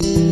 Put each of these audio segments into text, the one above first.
We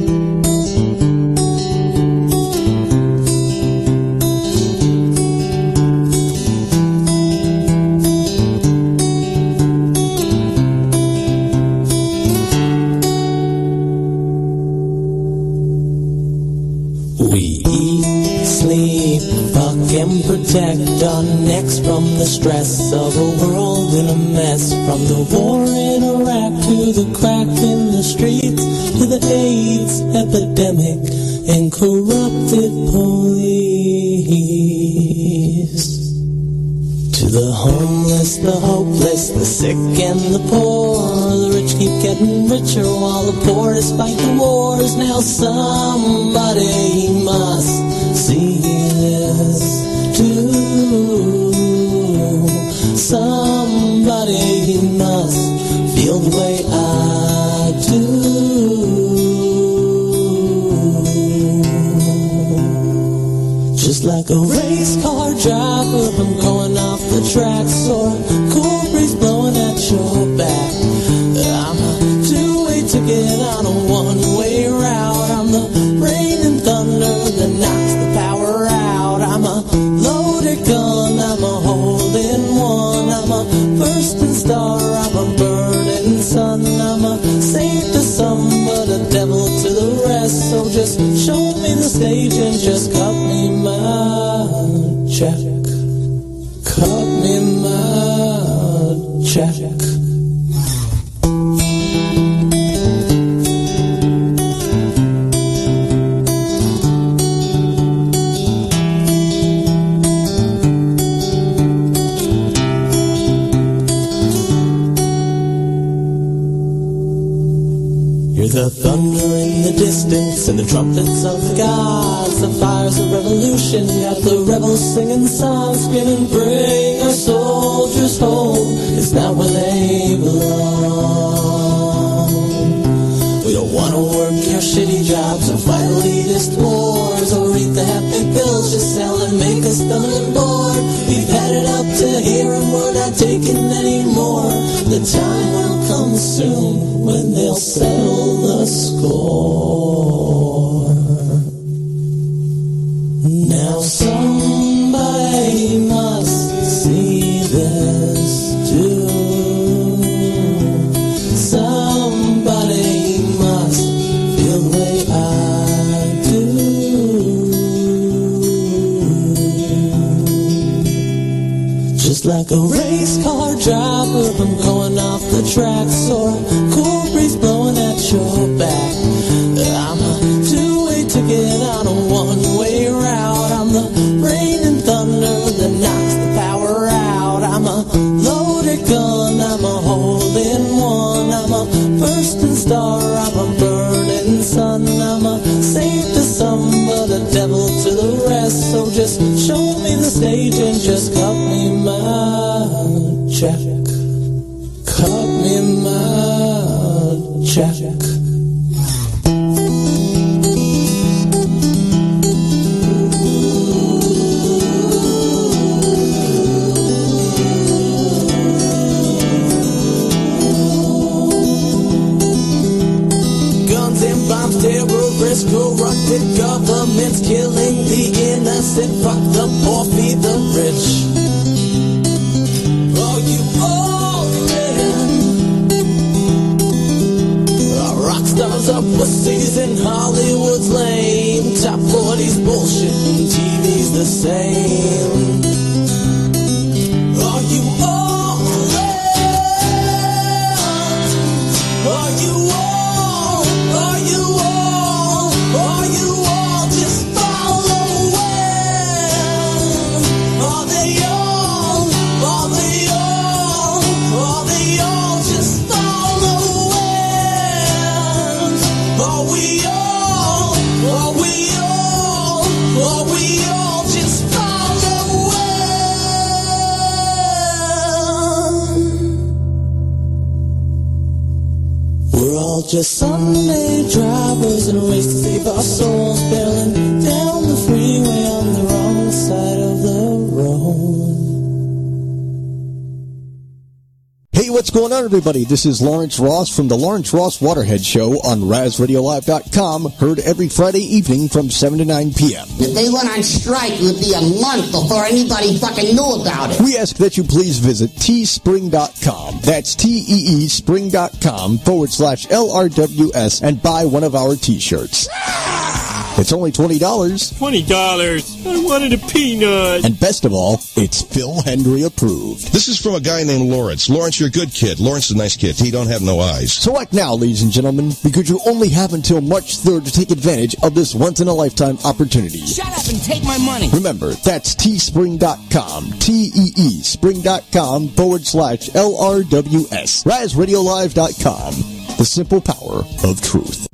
everybody? This is Lawrence Ross from the Lawrence Ross Waterhead Show on RazRadioLive.com, heard every Friday evening from 7 to 9 p.m. If they went on strike, it would be a month before anybody fucking knew about it. We ask that you please visit teespring.com. That's T-E-E spring.com forward slash L-R-W-S and buy one of our t-shirts. Ah! It's only $20. $20. I wanted a peanut. And best of all, it's Phil Hendrie approved. This is from a guy named Lawrence. Lawrence, you're a good kid. Lawrence is a nice kid. He don't have no eyes. So act now, ladies and gentlemen, because you only have until March 3rd to take advantage of this once-in-a-lifetime opportunity. Shut up and take my money. Remember, that's teespring.com. T-E-E spring.com forward slash L-R-W-S. RazRadioLive.com. The simple power of truth.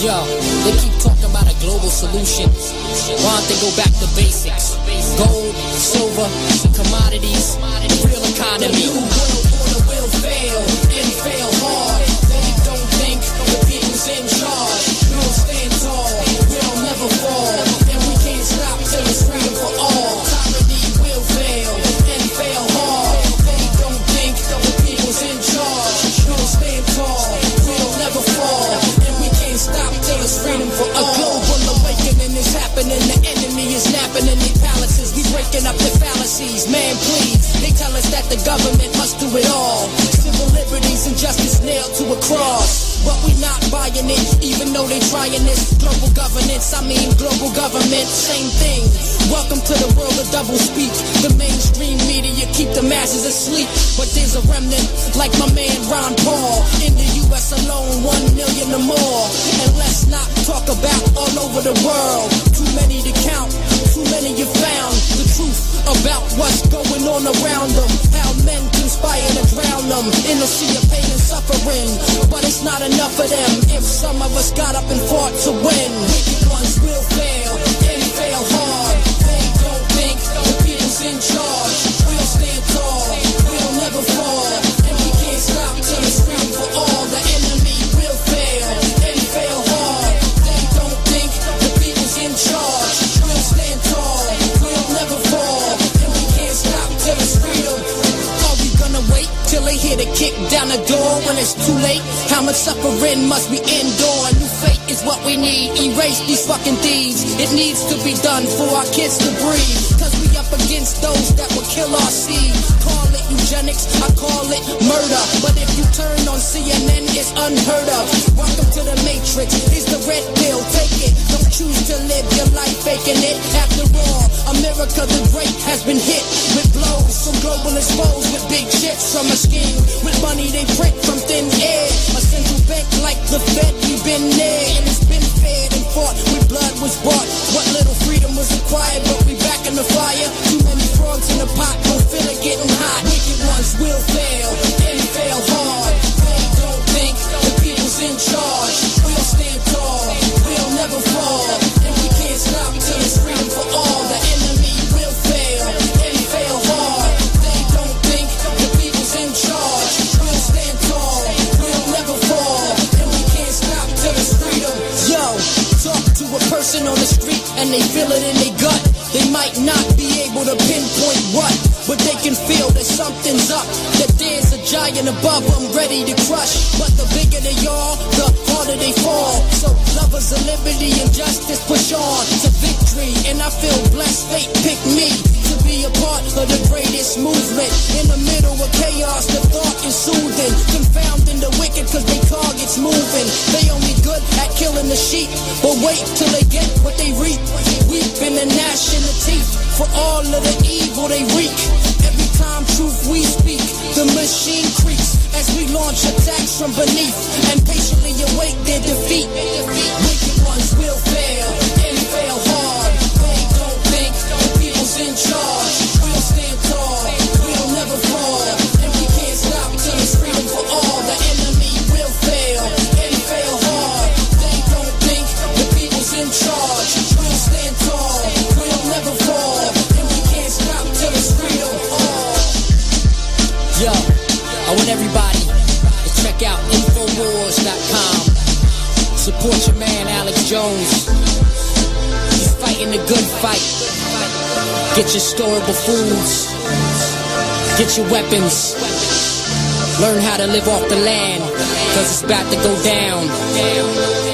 Yo, they keep talking about a global solution. Why don't they go back to basics? Gold, silver, commodities, real economy. Freedom for. A global awakening is happening. The enemy is napping in their palaces. We breaking up the fallacies. Man, please. They tell us that the government must do it all. Civil liberties and justice nailed to a cross. But we not buying it, even though they trying this. Global governance, I mean global government, same thing. Welcome to the world of double speak. The mainstream media keep the masses asleep. But there's a remnant, like my man Ron Paul. In the US alone, one million or more. And let's not talk about all over the world. Too many to count, too many you found. The truth about what's going on around them. How men conspire to drown them in a sea of pain and suffering. But it's not enough of them if some of us got up and fought to win. Wicked ones will fail and fail hard. They don't think the people's in charge. We'll stand tall, we'll never fall. And we can't stop till it's freedom for all. Till they hear the kick down the door when it's too late? How much suffering must we endure? New fate is what we need. Erase these fucking thieves. It needs to be done for our kids to breathe. Cause we up against those that will kill our seed. Call it eugenics, I call it murder. But if you turn on CNN, it's unheard of. Welcome to the Matrix. Here's the red pill. Take it. Don't choose to live your life faking it. After all, America the Great has been hit with blows from global exposed with big chips from a with money they print from thin air. A central bank like the Fed, we've been there and it's been fed and fought with blood was bought. What little freedom was acquired, but we back in the fire. Too many frogs in the pot, feel it getting hot. Wicked ones will fail and fail hard. They don't think the people's in charge. Victory. Get your weapons. Learn how to live off the land, cause it's about to go down.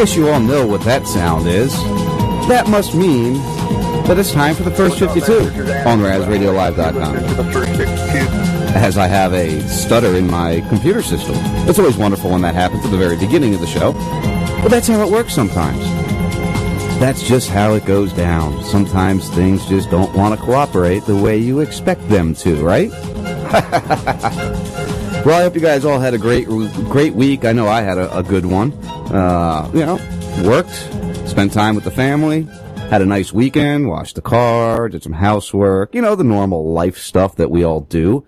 Guess you all know what that sound is. That must mean that it's time for the first 52 on RazRadioLive.com. As I have a stutter in my computer system. It's always wonderful when that happens at the very beginning of the show. But that's how it works sometimes. That's just how it goes down. Sometimes things just don't want to cooperate the way you expect them to, right? Well, I hope you guys all had a great, great week. I know I had a, a good one. Uh, you know, worked, spent time with the family, had a nice weekend, washed the car, did some housework. You know, the normal life stuff that we all do.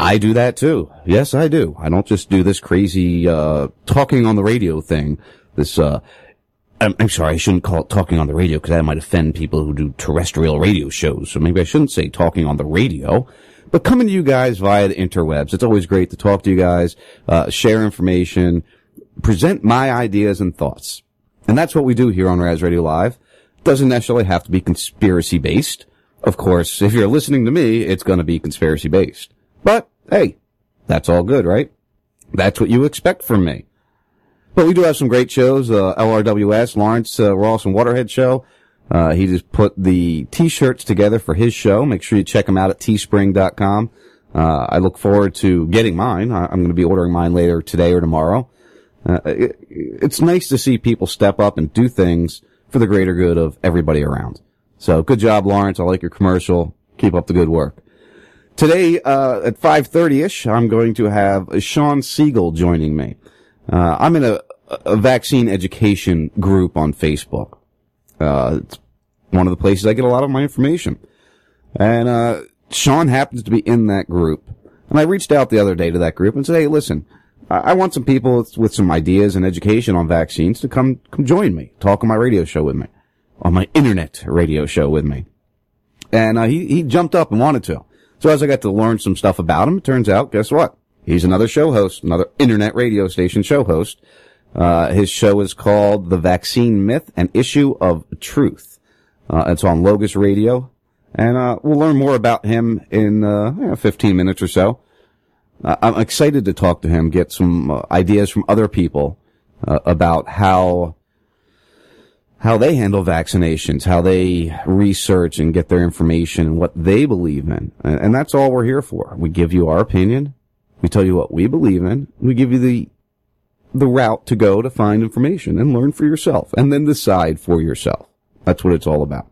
I do that too. Yes, I do. I don't just do this crazy uh, talking on the radio thing. This uh, I'm, I'm sorry, I shouldn't call it talking on the radio because that might offend people who do terrestrial radio shows. So maybe I shouldn't say talking on the radio. But coming to you guys via the interwebs, it's always great to talk to you guys, uh, share information, present my ideas and thoughts. And that's what we do here on Raz Radio Live. Doesn't necessarily have to be conspiracy based. Of course, if you're listening to me, it's going to be conspiracy based. But hey, that's all good, right? That's what you expect from me. But we do have some great shows. Uh, LRWS, Lawrence uh, Ross and Waterhead show. Uh, he just put the t-shirts together for his show. Make sure you check him out at teespring.com. Uh, I look forward to getting mine. I- I'm going to be ordering mine later today or tomorrow. Uh, it, it's nice to see people step up and do things for the greater good of everybody around. So good job, Lawrence. I like your commercial. Keep up the good work. Today, uh, at 5.30ish, I'm going to have Sean Siegel joining me. Uh, I'm in a, a vaccine education group on Facebook. Uh, it's one of the places I get a lot of my information. And, uh, Sean happens to be in that group. And I reached out the other day to that group and said, hey, listen, I, want some people with, some ideas and education on vaccines to come, come join me, talk on my radio show with me, on my internet radio show with me. And, uh, he, he jumped up and wanted to. So as I got to learn some stuff about him, it turns out, guess what? He's another show host, another internet radio station show host. Uh, his show is called The Vaccine Myth, an Issue of Truth. Uh, it's on Logos Radio. And, uh, we'll learn more about him in, uh, 15 minutes or so. Uh, I'm excited to talk to him, get some uh, ideas from other people, uh, about how, how they handle vaccinations, how they research and get their information and what they believe in. And, and that's all we're here for. We give you our opinion. We tell you what we believe in. We give you the, the route to go to find information and learn for yourself and then decide for yourself. That's what it's all about.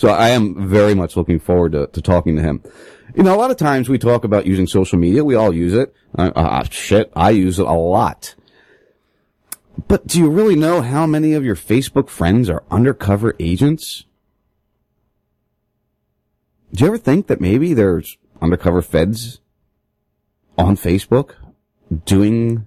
So I am very much looking forward to, to talking to him. You know, a lot of times we talk about using social media. We all use it. Uh, uh, shit, I use it a lot. But do you really know how many of your Facebook friends are undercover agents? Do you ever think that maybe there's undercover feds on Facebook doing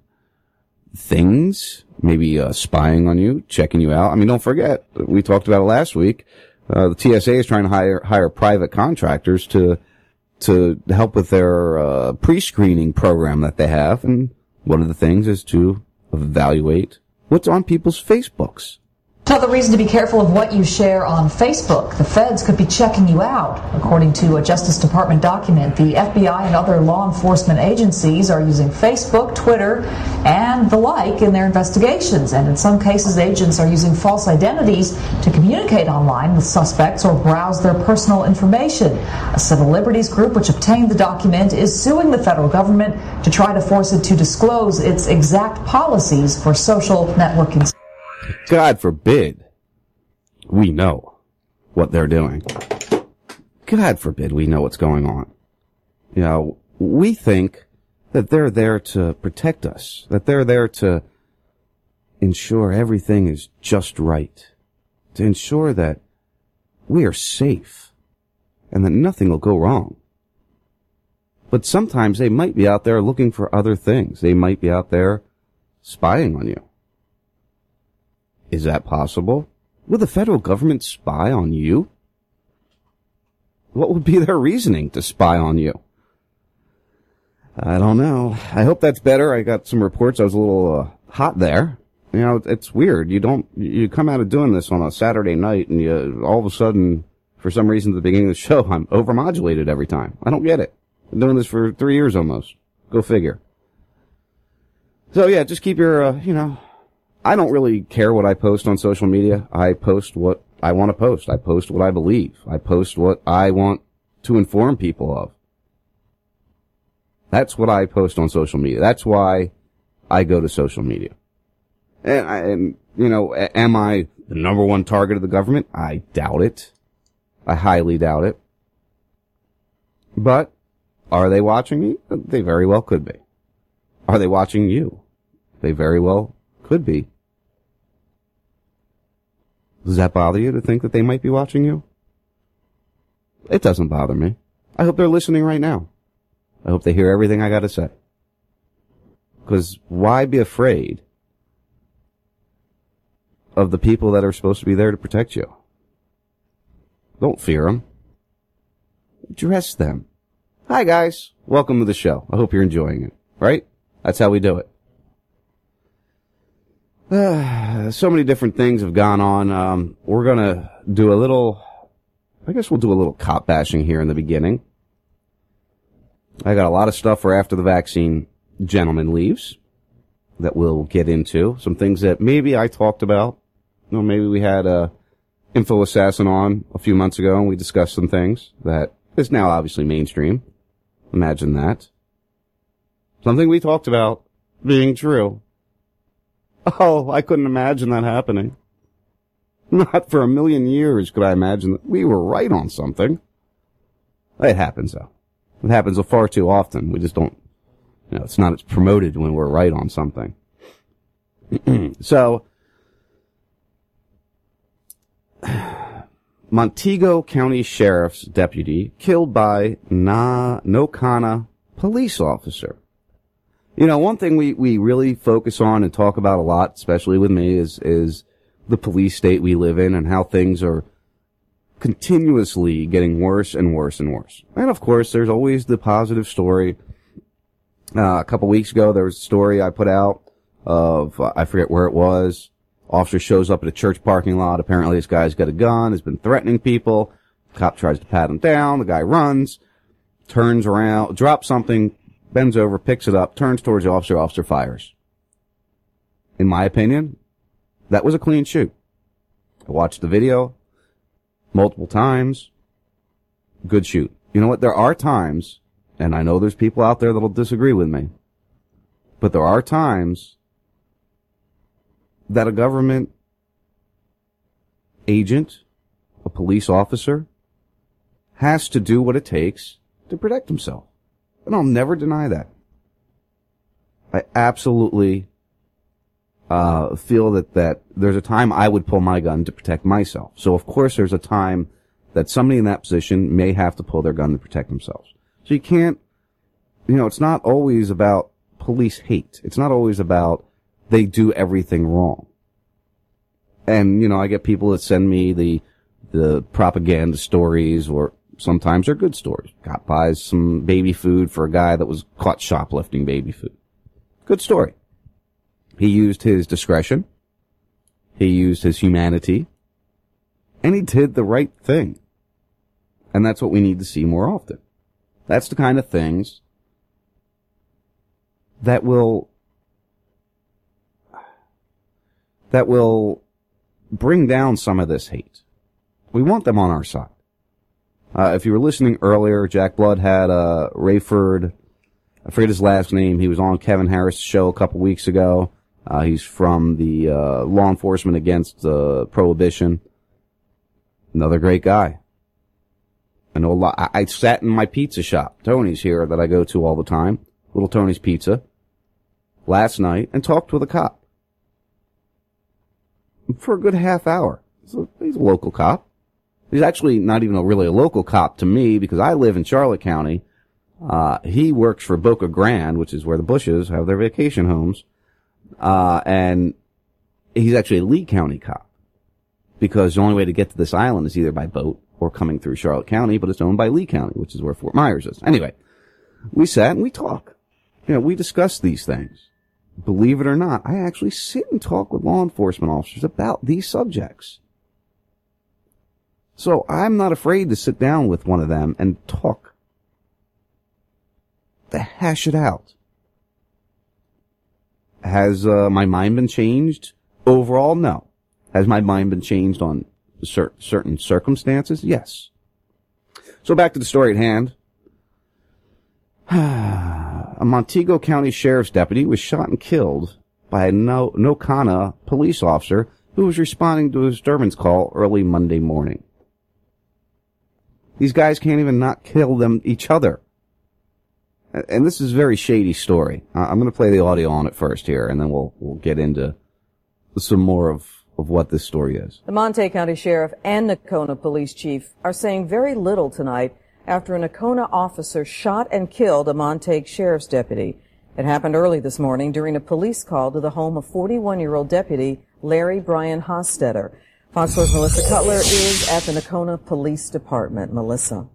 things, maybe uh, spying on you, checking you out? I mean, don't forget, we talked about it last week. Uh, the TSA is trying to hire hire private contractors to to help with their uh, pre-screening program that they have, and one of the things is to evaluate what's on people's Facebooks. Another reason to be careful of what you share on Facebook. The feds could be checking you out. According to a Justice Department document, the FBI and other law enforcement agencies are using Facebook, Twitter, and the like in their investigations. And in some cases, agents are using false identities to communicate online with suspects or browse their personal information. A civil liberties group which obtained the document is suing the federal government to try to force it to disclose its exact policies for social networking. God forbid we know what they're doing. God forbid we know what's going on. You know, we think that they're there to protect us, that they're there to ensure everything is just right, to ensure that we are safe and that nothing will go wrong. But sometimes they might be out there looking for other things. They might be out there spying on you. Is that possible? Will the federal government spy on you? What would be their reasoning to spy on you? I don't know. I hope that's better. I got some reports. I was a little uh, hot there. You know, it's weird. You don't, you come out of doing this on a Saturday night and you, all of a sudden, for some reason at the beginning of the show, I'm overmodulated every time. I don't get it. Been doing this for three years almost. Go figure. So yeah, just keep your, uh, you know, I don't really care what I post on social media. I post what I want to post. I post what I believe. I post what I want to inform people of. That's what I post on social media. That's why I go to social media. And, I, and you know, am I the number one target of the government? I doubt it. I highly doubt it. But are they watching me? They very well could be. Are they watching you? They very well could be. Does that bother you to think that they might be watching you? It doesn't bother me. I hope they're listening right now. I hope they hear everything I gotta say. Cause why be afraid of the people that are supposed to be there to protect you? Don't fear them. Dress them. Hi guys. Welcome to the show. I hope you're enjoying it. Right? That's how we do it. so many different things have gone on. Um, we're gonna do a little, I guess we'll do a little cop bashing here in the beginning. I got a lot of stuff for after the vaccine gentleman leaves that we'll get into. Some things that maybe I talked about. Know, maybe we had a info assassin on a few months ago and we discussed some things that is now obviously mainstream. Imagine that. Something we talked about being true. Oh, I couldn't imagine that happening. Not for a million years could I imagine that we were right on something. It happens though. It happens far too often. We just don't, you know, it's not as promoted when we're right on something. so, Montego County Sheriff's deputy killed by Na Nocona police officer. You know, one thing we, we really focus on and talk about a lot, especially with me, is, is the police state we live in and how things are continuously getting worse and worse and worse. And of course, there's always the positive story. Uh, a couple weeks ago, there was a story I put out of, uh, I forget where it was. Officer shows up at a church parking lot. Apparently this guy's got a gun, has been threatening people. Cop tries to pat him down. The guy runs, turns around, drops something, bends over, picks it up, turns towards the officer, officer fires. In my opinion, that was a clean shoot. I watched the video multiple times. Good shoot. You know what? There are times, and I know there's people out there that'll disagree with me, but there are times that a government agent, a police officer, has to do what it takes to protect himself. And I'll never deny that. I absolutely uh, feel that, that there's a time I would pull my gun to protect myself. So of course there's a time that somebody in that position may have to pull their gun to protect themselves. So you can't, you know, it's not always about police hate. It's not always about they do everything wrong. And, you know, I get people that send me the, the propaganda stories or sometimes they're good stories. Cop buys some baby food for a guy that was caught shoplifting baby food. Good story. He used his discretion. He used his humanity. And he did the right thing. And that's what we need to see more often. That's the kind of things that will that will bring down some of this hate. We want them on our side. Uh, if you were listening earlier, Jack Blood had uh, Rayford, I forget his last name. He was on Kevin Harris' show a couple weeks ago. Uh, he's from the uh, Law Enforcement Against uh, Prohibition. Another great guy. I know a lot. I, I sat in my pizza shop, Tony's here, that I go to all the time, Little Tony's Pizza, last night and talked with a cop for a good half hour. So he's a local cop. He's actually not even a, really a local cop to me because I live in Charlotte County. Uh, he works for Boca Grande, which is where the Bushes have their vacation homes. Uh, and he's actually a Lee County cop because the only way to get to this island is either by boat or coming through Charlotte County, but it's owned by Lee County, which is where Fort Myers is. Anyway, we sat and we talk. You know, we discuss these things. Believe it or not, I actually sit and talk with law enforcement officers about these subjects. So I'm not afraid to sit down with one of them and talk. To hash it out. Has uh, my mind been changed? Overall, no. Has my mind been changed on cer- certain circumstances? Yes. So back to the story at hand. a Montego County Sheriff's deputy was shot and killed by a no- Nocona police officer who was responding to a disturbance call early Monday morning. These guys can't even not kill them each other. And this is a very shady story. I'm going to play the audio on it first here, and then we'll we'll get into some more of of what this story is. The Montague County Sheriff and Nocona Police Chief are saying very little tonight after a Nocona officer shot and killed a Montague Sheriff's deputy. It happened early this morning during a police call to the home of 41-year-old deputy Larry Brian Hostetter. Fox 4's Melissa Cutler is at the Nocona Police Department. Melissa.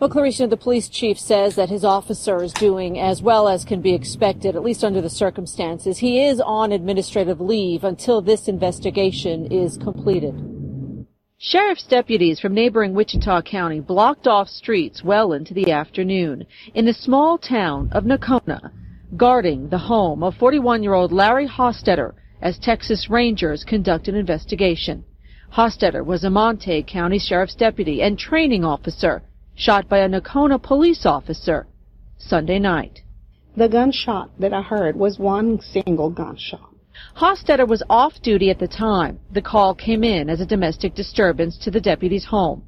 Well, Clarissa, the police chief says that his officer is doing as well as can be expected, at least under the circumstances. He is on administrative leave until this investigation is completed. Sheriff's deputies from neighboring Wichita County blocked off streets well into the afternoon in the small town of Nocona, guarding the home of 41-year-old Larry Hostetter as Texas Rangers conduct an investigation. Hostetter was a Montague County Sheriff's deputy and training officer shot by a Nocona police officer Sunday night. The gunshot that I heard was one single gunshot. Hostetter was off duty at the time. The call came in as a domestic disturbance to the deputy's home.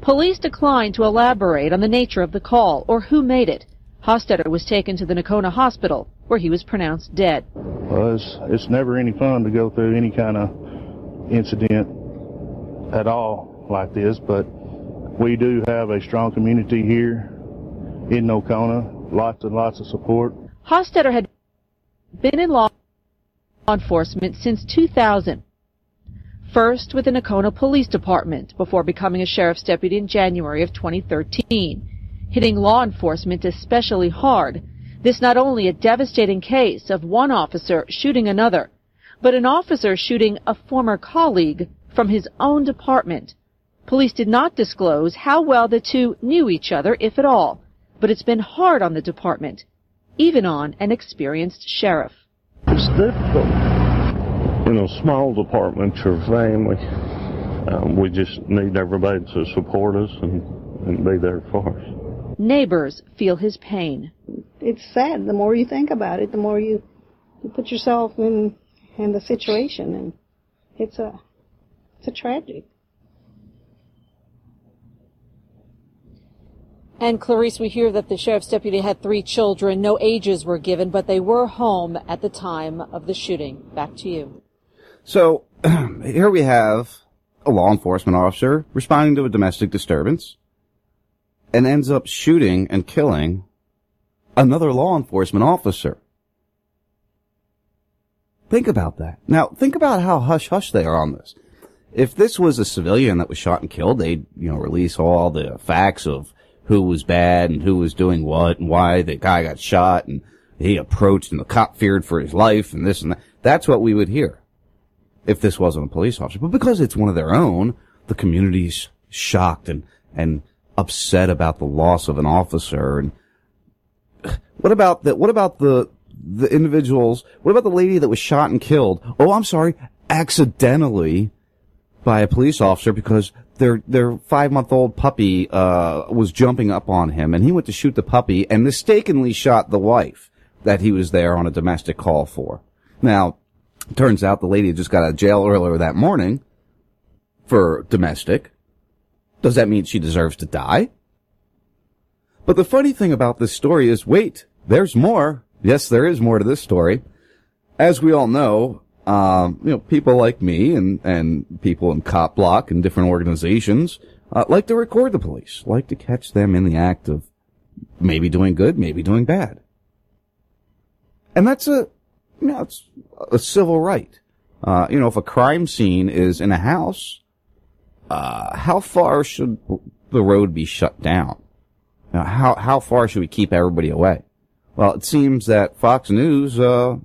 Police declined to elaborate on the nature of the call or who made it. Hostetter was taken to the Nocona hospital where he was pronounced dead. Well, it's, it's never any fun to go through any kind of incident at all like this, but we do have a strong community here in Nocona, lots and lots of support. Hostetter had been in law enforcement since 2000. First with the Nocona Police Department before becoming a sheriff's deputy in January of 2013. Hitting law enforcement especially hard. This not only a devastating case of one officer shooting another, but an officer shooting a former colleague from his own department. Police did not disclose how well the two knew each other, if at all, but it's been hard on the department, even on an experienced sheriff. It's difficult. You know, small department, your family. Um, we just need everybody to support us and, and be there for us. Neighbors feel his pain. It's sad. The more you think about it, the more you, you put yourself in in the situation, and it's a it's a tragedy. And Clarice, we hear that the sheriff's deputy had three children. No ages were given, but they were home at the time of the shooting. Back to you. So here we have a law enforcement officer responding to a domestic disturbance and ends up shooting and killing another law enforcement officer. Think about that. Now, think about how hush hush they are on this. If this was a civilian that was shot and killed, they'd, you know, release all the facts of who was bad and who was doing what and why the guy got shot and he approached and the cop feared for his life and this and that. That's what we would hear if this wasn't a police officer. But because it's one of their own, the community's shocked and, and upset about the loss of an officer. And what about the, what about the, the individuals? What about the lady that was shot and killed? Oh, I'm sorry, accidentally by a police officer because their their five month old puppy uh, was jumping up on him, and he went to shoot the puppy and mistakenly shot the wife that he was there on a domestic call for. Now, turns out the lady just got out of jail earlier that morning for domestic. Does that mean she deserves to die? But the funny thing about this story is, wait, there's more. Yes, there is more to this story. As we all know, um, you know, people like me and, and people in Cop Block and different organizations uh, like to record the police, like to catch them in the act of maybe doing good, maybe doing bad. And that's a, you know, it's a civil right. Uh, you know, if a crime scene is in a house, uh, how far should the road be shut down? You know, how, how far should we keep everybody away? Well, it seems that Fox News, uh,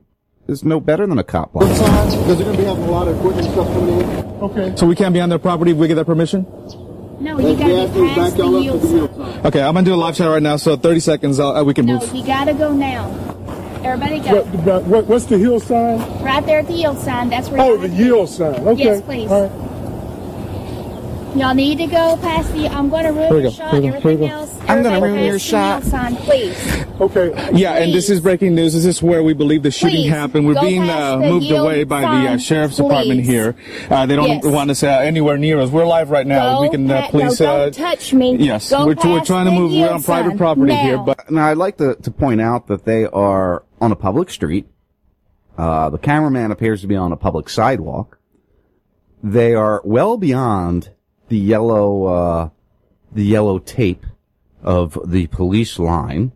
is no better than a cop block. Because they're going to be having a lot of equipment stuff coming in. Okay. So we can't be on their property if we get that permission? No, you gotta be past the yield sign. Okay, I'm going to do a live chat right now, so 30 seconds, uh, we can No, move. you gotta go now. Everybody go. What, what, what's the hill sign? Right there at the yield sign, that's where Oh, the yield sign. Okay. Yes, please. All right. Y'all need to go past the, I'm gonna ruin Here your go, shot, here we go, here we everything go. else. I'm gonna everybody ruin your past the shot. sign, please. Okay. Yeah, and this is breaking news. This is where we believe the shooting Please, happened. We're go being past uh, the moved yield away by the uh, sign, sheriff's department please. here. Uh, they don't Yes. want us uh, anywhere near us. We're live right now. Go we can uh, pa- please. no, uh, don't touch me. Yes, Go we're, we're past trying to the move. We're yield on private sign property now. here, but Now, I'd like to, to point out that they are on a public street. Uh, the cameraman appears to be on a public sidewalk. They are well beyond the yellow, uh, the yellow tape of the police line.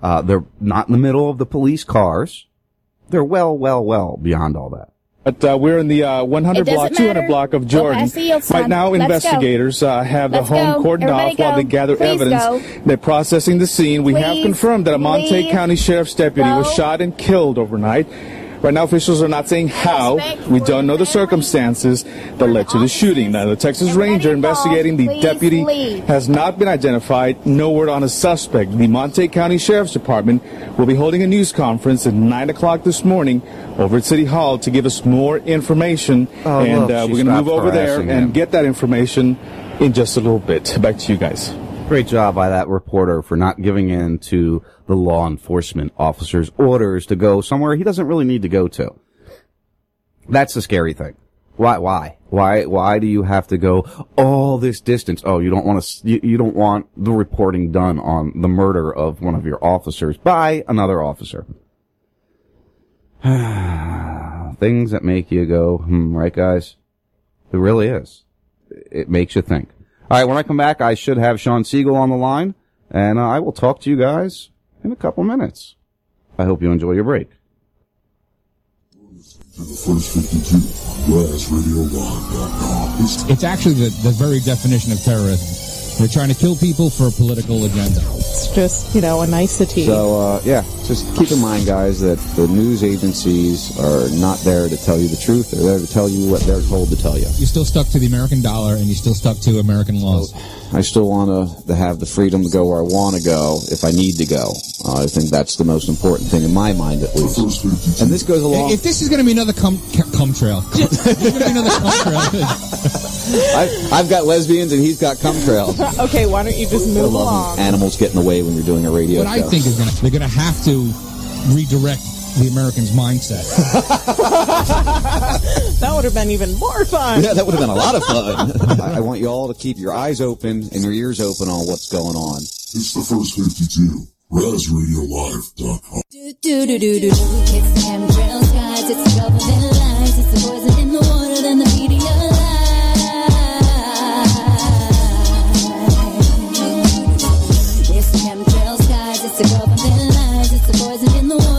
Uh, they're not in the middle of the police cars. They're well, well, well beyond all that. But uh, we're in the uh, 100 It doesn't block, 200 matter. block of Go Jordan. past the. Right now, Let's investigators uh, have Let's the home go. cordoned Everybody off while they gather Please evidence. go. They're processing the scene. We have confirmed that a Montague leave. County Sheriff's deputy was shot and killed overnight. Right now, officials are not saying how. We don't know the circumstances that led to the shooting. Now, the Texas Ranger investigating the deputy has not been identified. No word on a suspect. The Montague County Sheriff's Department will be holding a news conference at 9 o'clock this morning over at City Hall to give us more information. Oh, and uh, we're going to move over there harassing and get that information in just a little bit. Back to you guys. Great job by that reporter for not giving in to the law enforcement officer's orders to go somewhere he doesn't really need to go to. That's the scary thing. Why, why, why, why do you have to go all this distance? Oh, you don't want to, you, you don't want the reporting done on the murder of one of your officers by another officer. Things that make you go, hmm, right guys? It really is. It makes you think. All right, when I come back, I should have Sean Siegel on the line, and uh, I will talk to you guys in a couple minutes. I hope you enjoy your break. to the first 52 RazRadioLive.com. It's It's actually the, the very definition of terrorism. They're trying to kill people for a political agenda. It's just, you know, a nicety. So, uh, yeah, just keep in mind, guys, that the news agencies are not there to tell you the truth. They're there to tell you what they're told to tell you. You're still stuck to the American dollar and you're still stuck to American laws. I still want to, to have the freedom to go where I want to go if I need to go. Uh, I think that's the most important thing in my mind, at least. And this goes along. If this is going to be another cum, cum trail, this is going to be another cum trail. I, I've got lesbians and he's got cum trails. okay, why don't you just move along? animals get in the way when you're doing a radio What show. I think is going to, they're going to have to redirect the Americans' mindset. That would have been even more fun. Yeah, that would have been a lot of fun. I I want you all to keep your eyes open and your ears open on what's going on. It's the first 52 RazRadioLive.com. Do do do do do. It's the chemtrails, guys. It's the government lies. It's the poison in the water, then the media lies. It's the chemtrails, guys. It's the government lies. It's the poison in the water,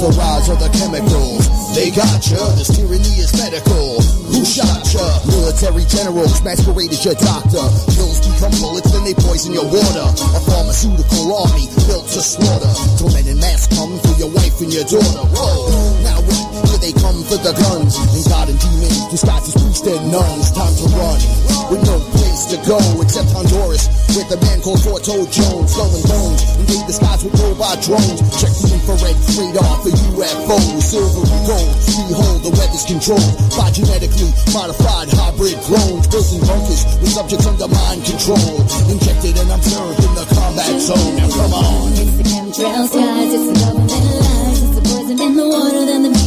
The rise of the chemicals. They got ya. This tyranny is medical. Who shot ya? Military generals masquerade as your doctor. Pills become bullets, then they poison your water. A pharmaceutical army built to slaughter. Torment and mass come for your wife and your daughter. Whoa. Now? They come for the guns. And God and demons disguised as priests and nuns. Time to run. With no place to go except Honduras. With a man called Forto Jones. Skull and bones. The skies with robot drones. Check the infrared radar for UFOs. Silver and gold. Behold, the weather's controlled by genetically modified hybrid clones. Building bunkers with subjects under mind control. Injected and observed in the combat zone. Now come on. It's the chemtrails, guys. It's the government lies. It's the poison in the water, then the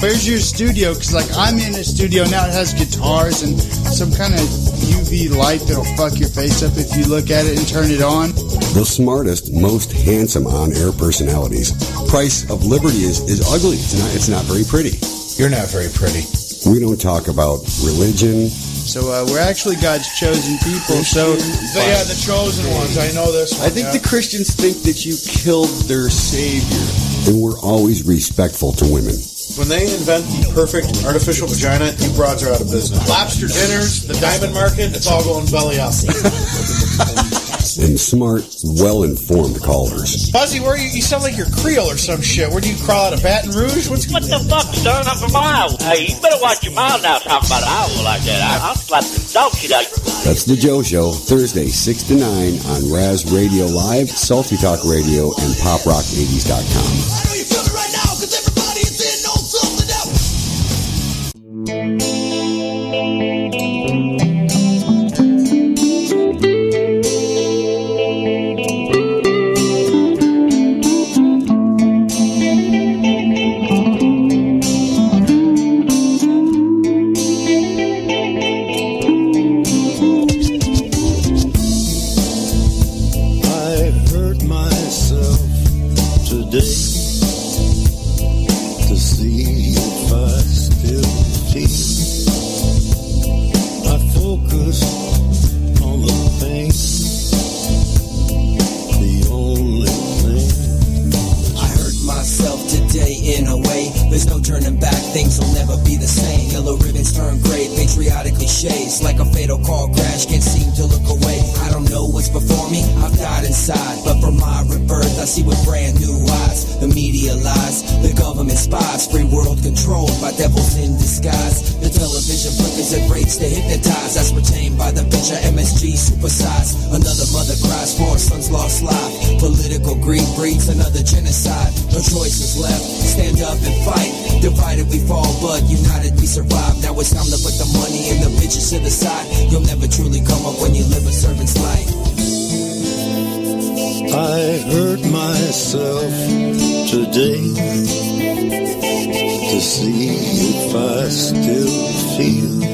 Where's your studio? Because like I'm in a studio now. It has guitars and some kind of UV light that'll fuck your face up if you look at it and turn it on. The smartest, most handsome on-air personalities. Price of Liberty is, is ugly. It's not, it's not very pretty. You're not very pretty. We don't talk about religion. So uh, we're actually God's chosen people. So yeah, the chosen ones. I know this. One, I think yeah. the Christians think that you killed their savior. And we're always respectful to women. When they invent the perfect artificial vagina, you broads are out of business. Lobster dinners, the diamond market, it's all going belly up. And smart, well-informed callers. Fuzzy, where are you, you sound like you're Creole or some shit. Where do you crawl out of Baton Rouge? What's What the fuck, son? I'm from Iowa. Hey, you better watch your mouth now talking about Iowa like that. I, I'll slap the dog shit out. That's the Joe Show, Thursday, 6 to 9 on Raz Radio Live, Salty Talk Radio, and PopRock80s.com. myself today to see if I still feel.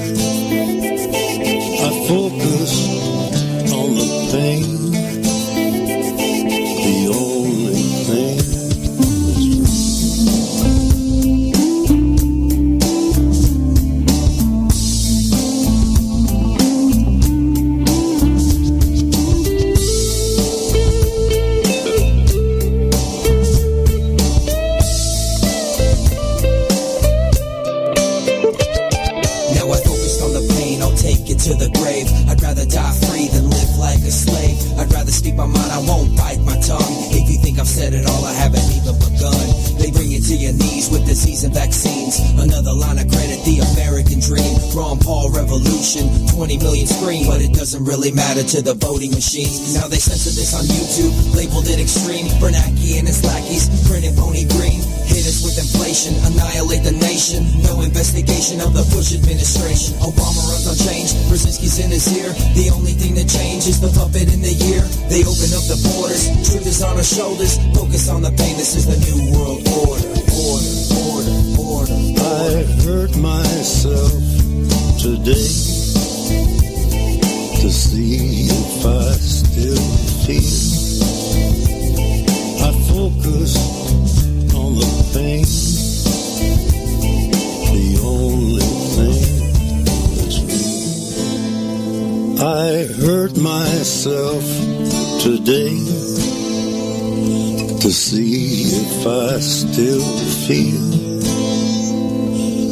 To the voting machines. Now they censor this on YouTube, labeled it extreme. Bernanke and his lackeys, printed pony green. Hit us with inflation, annihilate the nation. No investigation of the Bush administration. Obama runs on change, Brzezinski's in his ear. The only thing that changed is the puppet in the year. They open up the borders, truth is on our shoulders. Focus on the pain, this is the new world order. Order, order, order. I hurt myself today to see I focus on the pain, the only thing that's real. I hurt myself today to see if I still feel.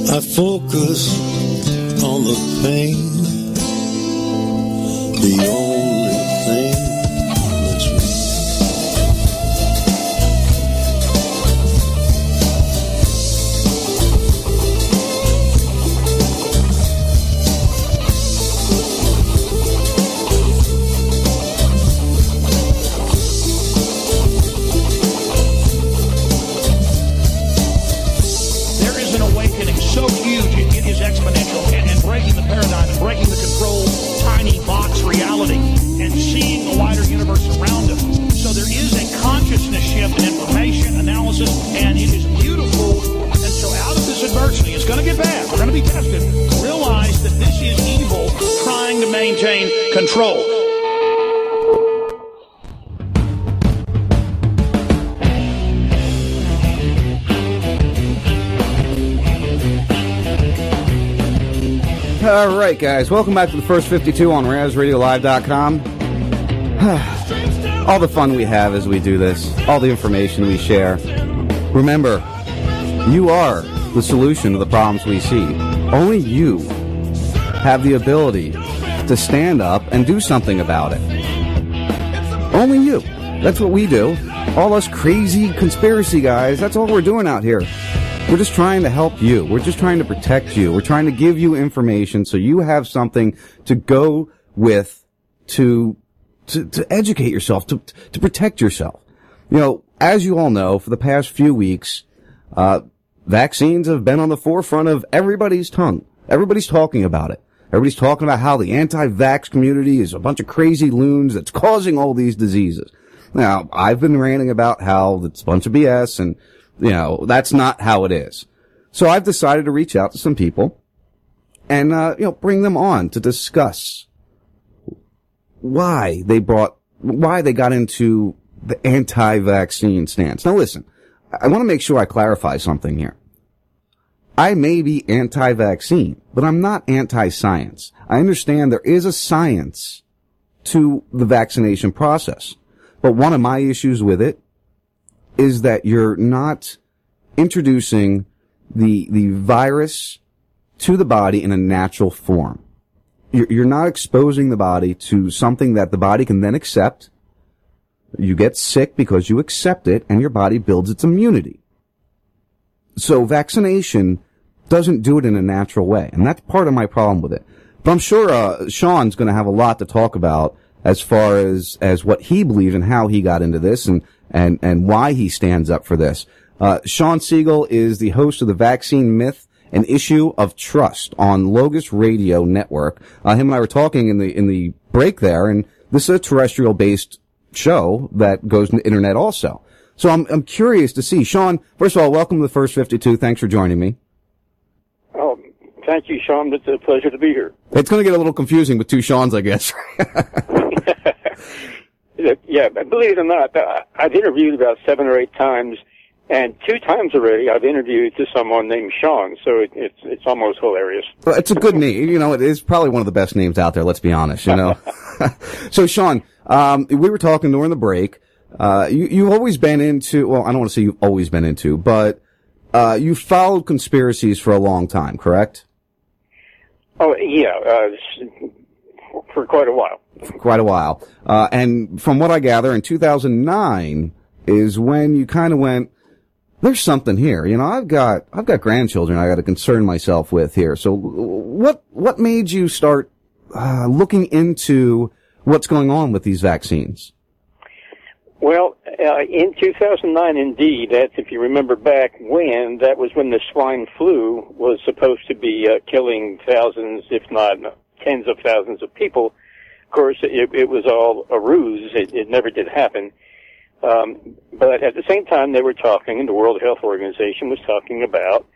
I focus on the pain, the guys, welcome back to the first 52 on RazRadioLive.com. all the fun we have as we do this, all the information we share. Remember, you are the solution to the problems we see. Only you have the ability to stand up and do something about it. Only you. That's what we do. All us crazy conspiracy guys, that's all we're doing out here. We're just trying to help you. We're just trying to protect you. We're trying to give you information so you have something to go with to to, to educate yourself, to to protect yourself. You know, as you all know, for the past few weeks, uh, vaccines have been on the forefront of everybody's tongue. Everybody's talking about it. Everybody's talking about how the anti-vax community is a bunch of crazy loons that's causing all these diseases. Now, I've been ranting about how it's a bunch of BS and you know, that's not how it is. So I've decided to reach out to some people and, uh, you know, bring them on to discuss why they brought, why they got into the anti-vaccine stance. Now listen, I want to make sure I clarify something here. I may be anti-vaccine, but I'm not anti-science. I understand there is a science to the vaccination process. But one of my issues with it is that you're not introducing the the virus to the body in a natural form. You're, you're not exposing the body to something that the body can then accept. You get sick because you accept it, and your body builds its immunity. So vaccination doesn't do it in a natural way, and that's part of my problem with it. But I'm sure uh, Sean's going to have a lot to talk about as far as as what he believes and how he got into this, and and and why he stands up for this. Uh, Sean Siegel is the host of the Vaccine Myth, an issue of trust on Logos Radio Network. Uh, him and I were talking in the in the break there, and this is a terrestrial based show that goes to the internet also. So I'm I'm curious to see, Sean. First of all, welcome to the first 52. Thanks for joining me. Oh, thank you, Sean. It's a pleasure to be here. It's going to get a little confusing with two Sean's, I guess. Yeah, believe it or not, I've interviewed about seven or eight times, and two times already I've interviewed to someone named Sean. So it, it's it's almost hilarious. Well, it's a good name. You know, it is probably one of the best names out there. Let's be honest. You know. so, Sean, um, we were talking during the break. Uh, you, you've always been into. Well, I don't want to say you've always been into, but uh, you followed conspiracies for a long time, correct? Oh yeah, uh, for quite a while. For quite a while. Uh, and from what I gather, in 2009 is when you kind of went. There's something here. You know, I've got I've got grandchildren I got to concern myself with here. So, what what made you start uh, looking into what's going on with these vaccines? Well, uh, in 2009, indeed, that's if you remember back when, that was when the swine flu was supposed to be uh, killing thousands, if not tens of thousands of people. Of course, it, it was all a ruse. It, it never did happen. Um, but at the same time, they were talking, and the World Health Organization was talking about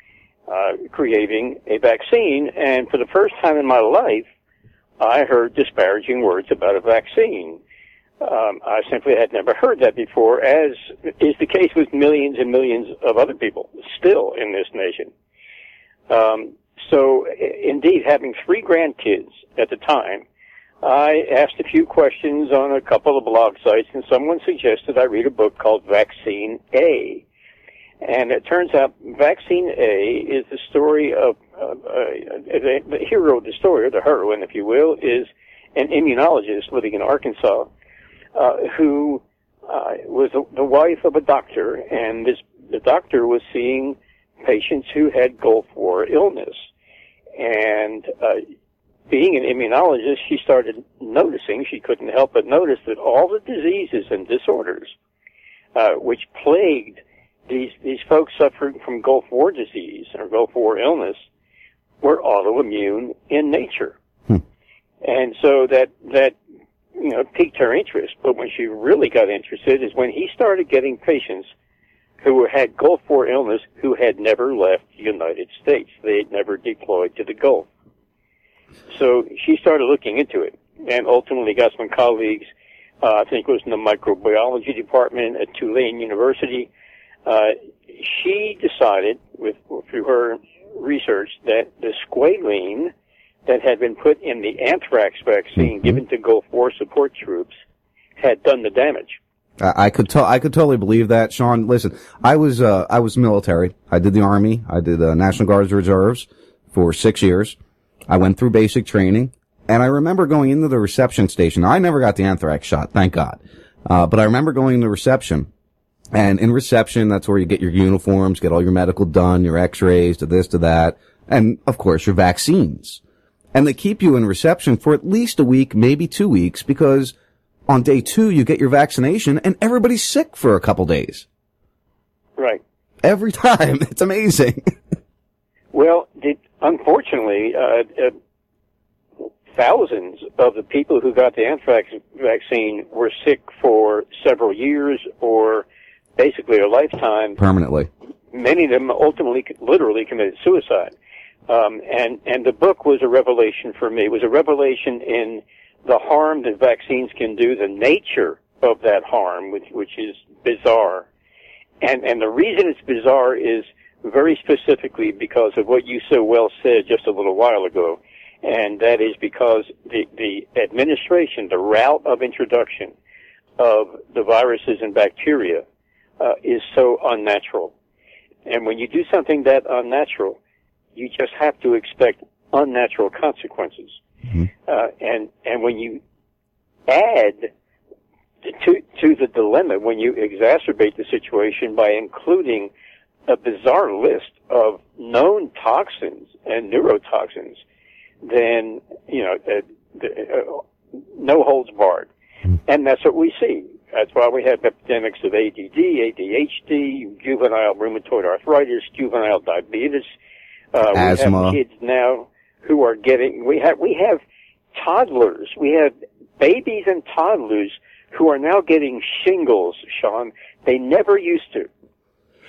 uh, creating a vaccine. And for the first time in my life, I heard disparaging words about a vaccine. Um, I simply had never heard that before, as is the case with millions and millions of other people still in this nation. Um, so, indeed, having three grandkids at the time, I asked a few questions on a couple of blog sites, and someone suggested I read a book called Vaccine A. And it turns out Vaccine A is the story of uh, uh, the, hero of the story, or the heroine, if you will, is an immunologist living in Arkansas uh, who uh, was the, the wife of a doctor, and this the doctor was seeing patients who had Gulf War illness, and uh, being an immunologist, she started noticing she couldn't help but notice that all the diseases and disorders uh, which plagued these these folks suffering from Gulf War disease or Gulf War illness were autoimmune in nature. And so that that you know piqued her interest. But when she really got interested is when he started getting patients who had Gulf War illness who had never left the United States. They had never deployed to the Gulf. So she started looking into it and ultimately got some colleagues, uh, I think it was in the microbiology department at Tulane University. Uh, she decided with, through her research that the squalene that had been put in the anthrax vaccine given to Gulf War support troops had done the damage. I could to- I could totally believe that, Sean. Listen, I was uh, I was military. I did the army. I did uh, National Guards Reserves for six years. I went through basic training, and I remember going into the reception station. I never got the anthrax shot, thank God. Uh, but I remember going to reception, and in reception, that's where you get your uniforms, get all your medical done, your X-rays, to this, to that, and of course your vaccines. And they keep you in reception for at least a week, maybe two weeks, because on day two you get your vaccination and everybody's sick for a couple days. Right. Every time. It's amazing. Well, the, unfortunately, uh, uh, thousands of the people who got the anthrax vaccine were sick for several years or basically a lifetime. Permanently. Many of them ultimately, literally committed suicide. Um, and and the book was a revelation for me. It was a revelation in the harm that vaccines can do, the nature of that harm, which which is bizarre. And and the reason it's bizarre is very specifically because of what you so well said just a little while ago, and that is because the the administration, the route of introduction of the viruses and bacteria uh, is so unnatural. And when you do something that unnatural, you just have to expect unnatural consequences. Uh, and and when you add to to the dilemma, when you exacerbate the situation by including a bizarre list of known toxins and neurotoxins, then you know uh, the, uh, no holds barred, and that's what we see. That's why we have epidemics of ADD, ADHD, juvenile rheumatoid arthritis, juvenile diabetes. Uh, we Asthma. have kids now who are getting. We have we have toddlers. We have babies and toddlers who are now getting shingles. Sean, they never used to.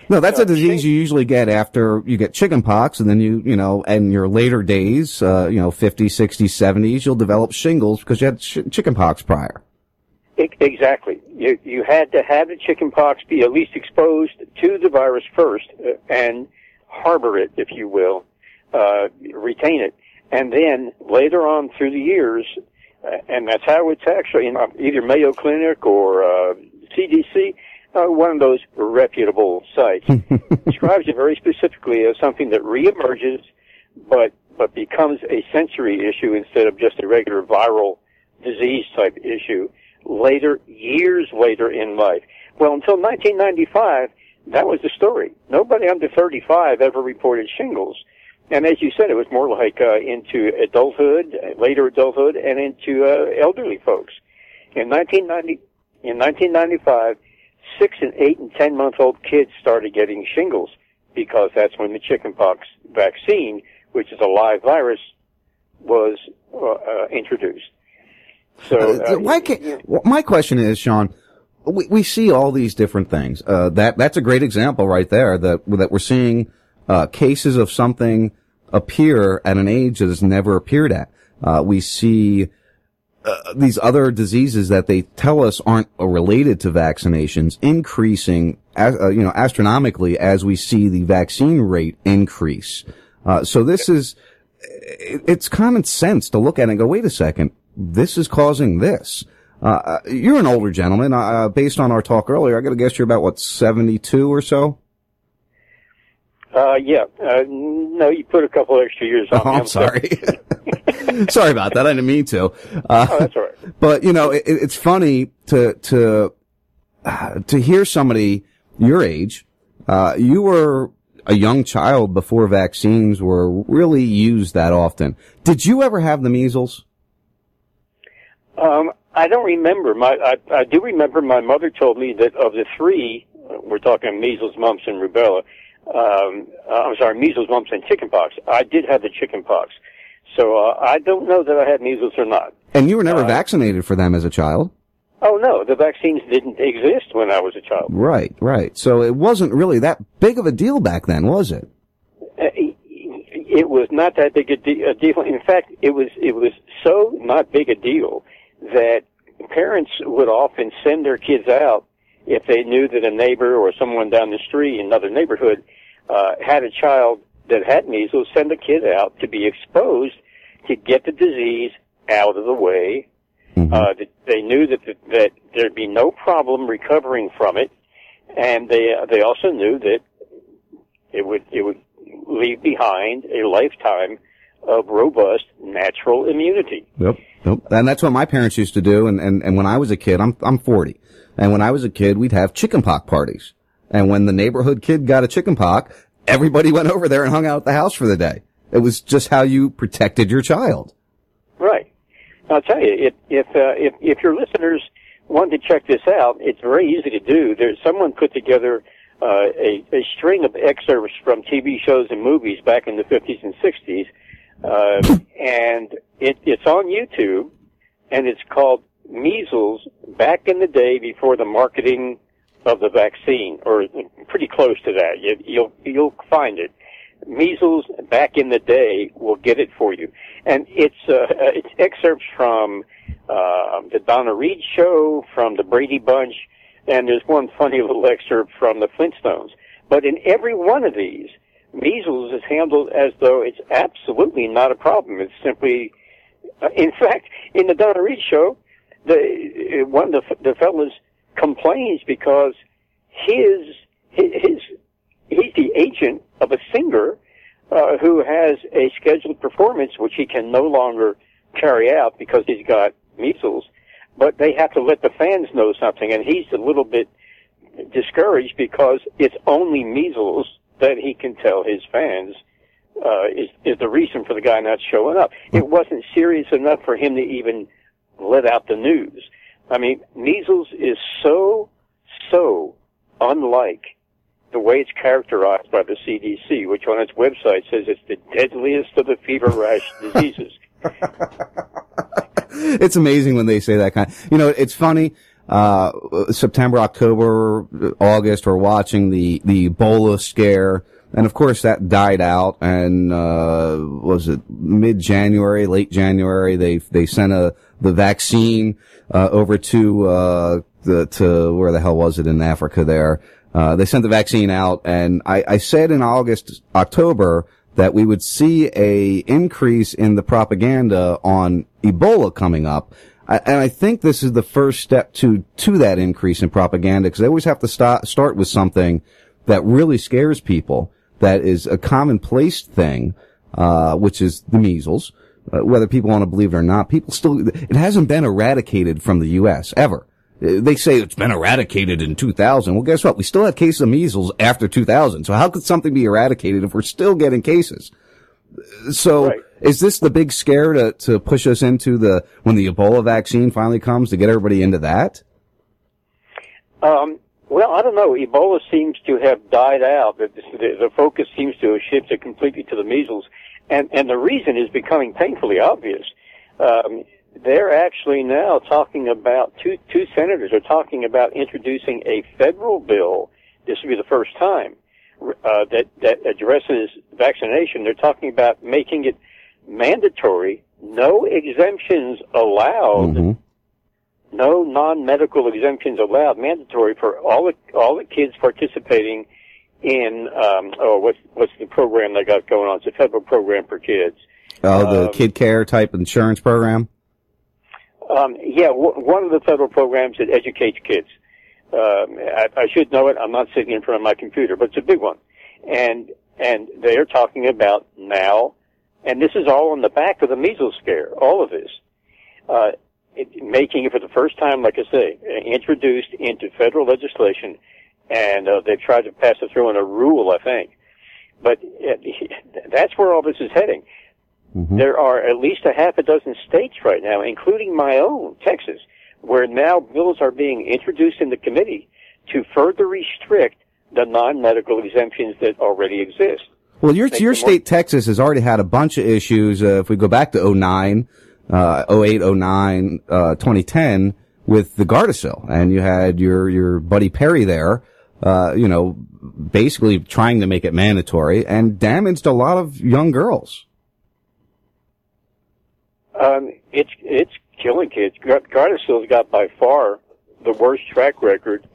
No, that's a disease you usually get after you get chicken pox and then you, you know, in your later days, uh, you know, 50s, 60s, 70s, you'll develop shingles because you had ch- chicken pox prior. E- Exactly. You you had to have the chicken pox be at least exposed to the virus first uh, and harbor it, if you will, uh, retain it, and then later on through the years, uh, and that's how it's actually in uh, either Mayo Clinic or uh, CDC, uh, one of those reputable sites describes it very specifically as something that reemerges, but but becomes a sensory issue instead of just a regular viral disease type issue later, years later in life. Well, until 1995, that was the story. Nobody under 35 ever reported shingles. And as you said, it was more like uh, into adulthood, later adulthood, and into uh, elderly folks. In 1990, in 1995, six and eight and ten month old kids started getting shingles because that's when the chickenpox vaccine, which is a live virus, was uh, uh, introduced. So Uh, uh, why can't, my question is, Sean, we, we see all these different things. Uh, that, that's a great example right there that, that we're seeing, uh, cases of something appear at an age that has never appeared at. Uh, we see, uh, these other diseases that they tell us aren't uh, related to vaccinations increasing, as, uh, you know, astronomically as we see the vaccine rate increase. Uh, so this is, it- it's common sense to look at it and go, wait a second, this is causing this. Uh, Uh, you're an older gentleman. Uh, based on our talk earlier, I got to guess you're about what 72 or so. Uh, yeah. Uh, no, you put a couple extra years on Oh. I'm sorry. sorry about that. I didn't mean to. Uh, Oh, that's all right. But you know, it, it's funny to to uh, to hear somebody your age. Uh, you were a young child before vaccines were really used that often. Did you ever have the measles? Um, I don't remember. My I, I do remember my mother told me that of the three, we're talking measles, mumps, and rubella. Um, uh, I'm sorry, measles, mumps, and chickenpox. I did have the chickenpox, so uh, I don't know that I had measles or not. And you were never vaccinated for them as a child. Oh no, the vaccines didn't exist when I was a child. Right, right. So it wasn't really that big of a deal back then, was it? Uh, it it was not that big a, de- a deal. In fact, it was it was so not big a deal that parents would often send their kids out if they knew that a neighbor or someone down the street in another neighborhood uh, had a child that had measles. Send the kid out to be exposed to get the disease out of the way. Uh, that they knew that that there'd be no problem recovering from it, and they they also knew that it would it would leave behind a lifetime of robust natural immunity. Yep. Yep. And that's what my parents used to do. And, and, and when I was a kid, I'm, I'm 40. And when I was a kid, we'd have chicken chickenpox parties. And when the neighborhood kid got a chicken chickenpox, everybody went over there and hung out at the house for the day. It was just how you protected your child. Right. I'll tell you, if if uh, if if your listeners want to check this out, it's very easy to do. There's someone put together uh, a a string of excerpts from TV shows and movies back in the 50s and 60s, uh, and it it's on YouTube, and it's called Measles back in the day before the marketing of the vaccine, or pretty close to that. You, you'll you'll find it. Measles back in the day will get it for you, and it's uh, it's excerpts from uh, the Donna Reed show, from the Brady Bunch, and there's one funny little excerpt from the Flintstones. But in every one of these, measles is handled as though it's absolutely not a problem. It's simply, uh, in fact, in the Donna Reed show, the one of the, the fellas complains because his his he's the agent of a singer uh, who has a scheduled performance which he can no longer carry out because he's got measles. But they have to let the fans know something, and he's a little bit discouraged because it's only measles that he can tell his fans uh, is is the reason for the guy not showing up. It wasn't serious enough for him to even let out the news. I mean, measles is so so unlike the way it's characterized by the CDC, which on its website says it's the deadliest of the fever rash diseases. it's amazing when they say that kind. You know, it's funny. Uh, September, October, August, we're watching the the Ebola scare, and of course that died out. And uh, was it mid January, late January? They they sent a the vaccine uh, over to uh, the to where the hell was it in Africa there. Uh, they sent the vaccine out, and I, I said in August, October that we would see a increase in the propaganda on Ebola coming up. I, and I think this is the first step to to that increase in propaganda because they always have to start start with something that really scares people, that is a commonplace thing, uh, which is the measles. Uh, whether people want to believe it or not, people still it hasn't been eradicated from the U.S. ever. Uh, They say it's been eradicated in 2000. Well, guess what? We still have cases of measles after 2000. So how could something be eradicated if we're still getting cases? So is this the big scare to, to push us into the, when the Ebola vaccine finally comes to get everybody into that? Um, well, I don't know. Ebola seems to have died out. The, the, focus seems to have shifted completely to the measles, and and the reason is becoming painfully obvious. Um, they're actually now talking about two two senators are talking about introducing a federal bill. This will be the first time uh, that that addresses vaccination. They're talking about making it mandatory, no exemptions allowed no non-medical exemptions allowed, mandatory for all the all the kids participating in um, oh what's what's the program they got going on? It's a federal program for kids. Oh, the Um, kid care type insurance program? Um, yeah, w- one of the federal programs that educates kids. Um, I, I should know it. I'm not sitting in front of my computer, but it's a big one, and and they are talking about now, and this is all on the back of the measles scare. All of this. Uh, it, making it for the first time, like I say, introduced into federal legislation, and uh, they've tried to pass it through in a rule, I think. But uh, that's where all this is heading. There are at least a half a dozen states right now, including my own, Texas, where now bills are being introduced in the committee to further restrict the non-medical exemptions that already exist. Well, your your them more- state, Texas, has already had a bunch of issues. Uh, if we go back to 09, uh, 08, 09, uh, 2010 with the Gardasil, and you had your your buddy Perry there uh, you know, basically trying to make it mandatory and damaged a lot of young girls. Um, it's it's killing kids. Gardasil's got by far the worst track record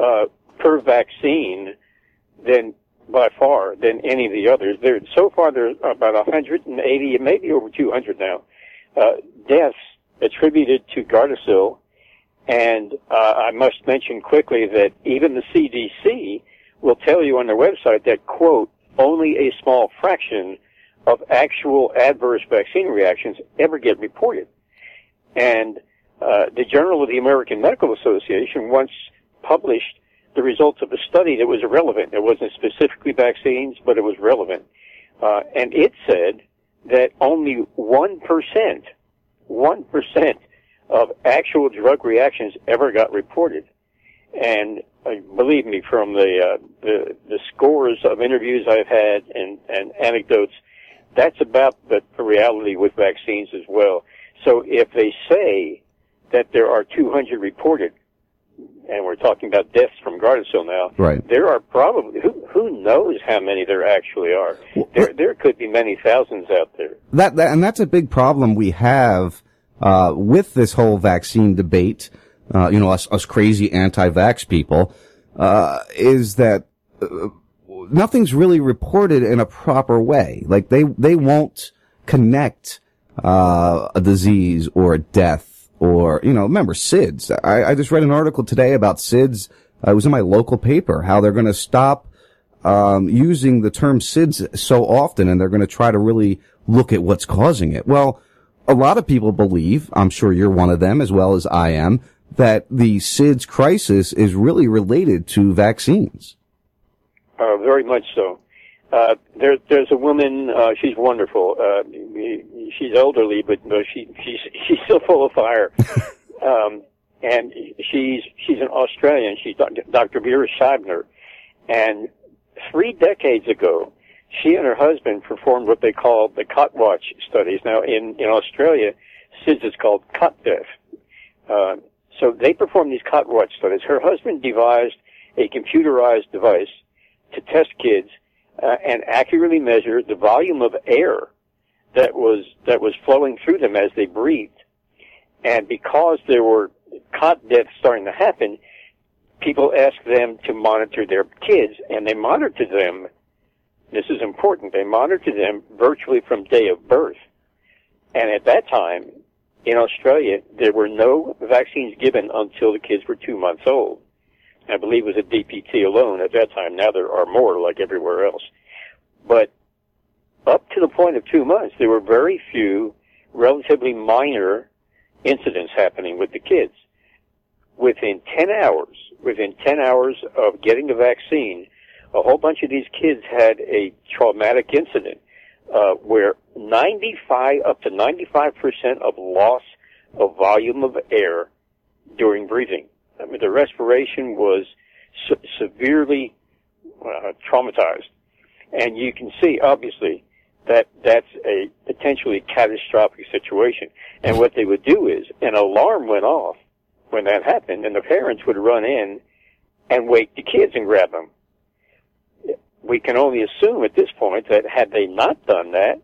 uh, per vaccine than by far than any of the others. There so far there's about 180, maybe over 200 now, uh, deaths attributed to Gardasil. And uh, I must mention quickly that even the CDC will tell you on their website that quote only a small fraction of actual adverse vaccine reactions ever get reported. And uh, the Journal of the American Medical Association once published the results of a study that was relevant. It wasn't specifically vaccines, but it was relevant. Uh, and it said that only 1%, 1% of actual drug reactions ever got reported. And uh, believe me, from the, uh, the, the scores of interviews I've had and, and anecdotes, that's about the, the reality with vaccines as well. So if they say that there are 200 reported, and we're talking about deaths from Gardasil now, Right. there are probably who who knows how many there actually are. There there could be many thousands out there. That, that and that's a big problem we have uh, with this whole vaccine debate. Uh, you know, us, us crazy anti-vax people uh, is that uh, nothing's really reported in a proper way. Like they they won't connect uh, a disease or a death or you know. Remember SIDS? I, I just read an article today about SIDS. Uh, it was in my local paper. How they're going to stop um, using the term SIDS so often, and they're going to try to really look at what's causing it. Well, a lot of people believe, I'm sure you're one of them as well as I am, that the SIDS crisis is really related to vaccines. Uh, very much so. Uh, there, there's a woman. Uh, she's wonderful. Uh, she's elderly, but no, she she's she's still full of fire. um, and she's she's an Australian. She's Dr. Vera Scheibner. And three decades ago, she and her husband performed what they call the cot watch studies. Now, in in Australia, SIDS is called cot death. Uh, so they performed these cot watch studies. Her husband devised a computerized device to test kids uh, and accurately measure the volume of air that was that was flowing through them as they breathed. And because there were cot deaths starting to happen, people asked them to monitor their kids, and they monitored them. This is important. They monitored them virtually from day of birth. And at that time, in Australia, there were no vaccines given until the kids were two months old. I believe it was a DPT alone at that time. Now there are more, like everywhere else. But up to the point of two months, there were very few relatively minor incidents happening with the kids. Within 10 hours, within 10 hours of getting the vaccine, a whole bunch of these kids had a traumatic incident uh, where 95 up to 95 percent of loss of volume of air during breathing. I mean, the respiration was se- severely uh, traumatized, and you can see obviously that that's a potentially catastrophic situation. And what they would do is an alarm went off when that happened, and the parents would run in and wake the kids and grab them. We can only assume at this point that had they not done that,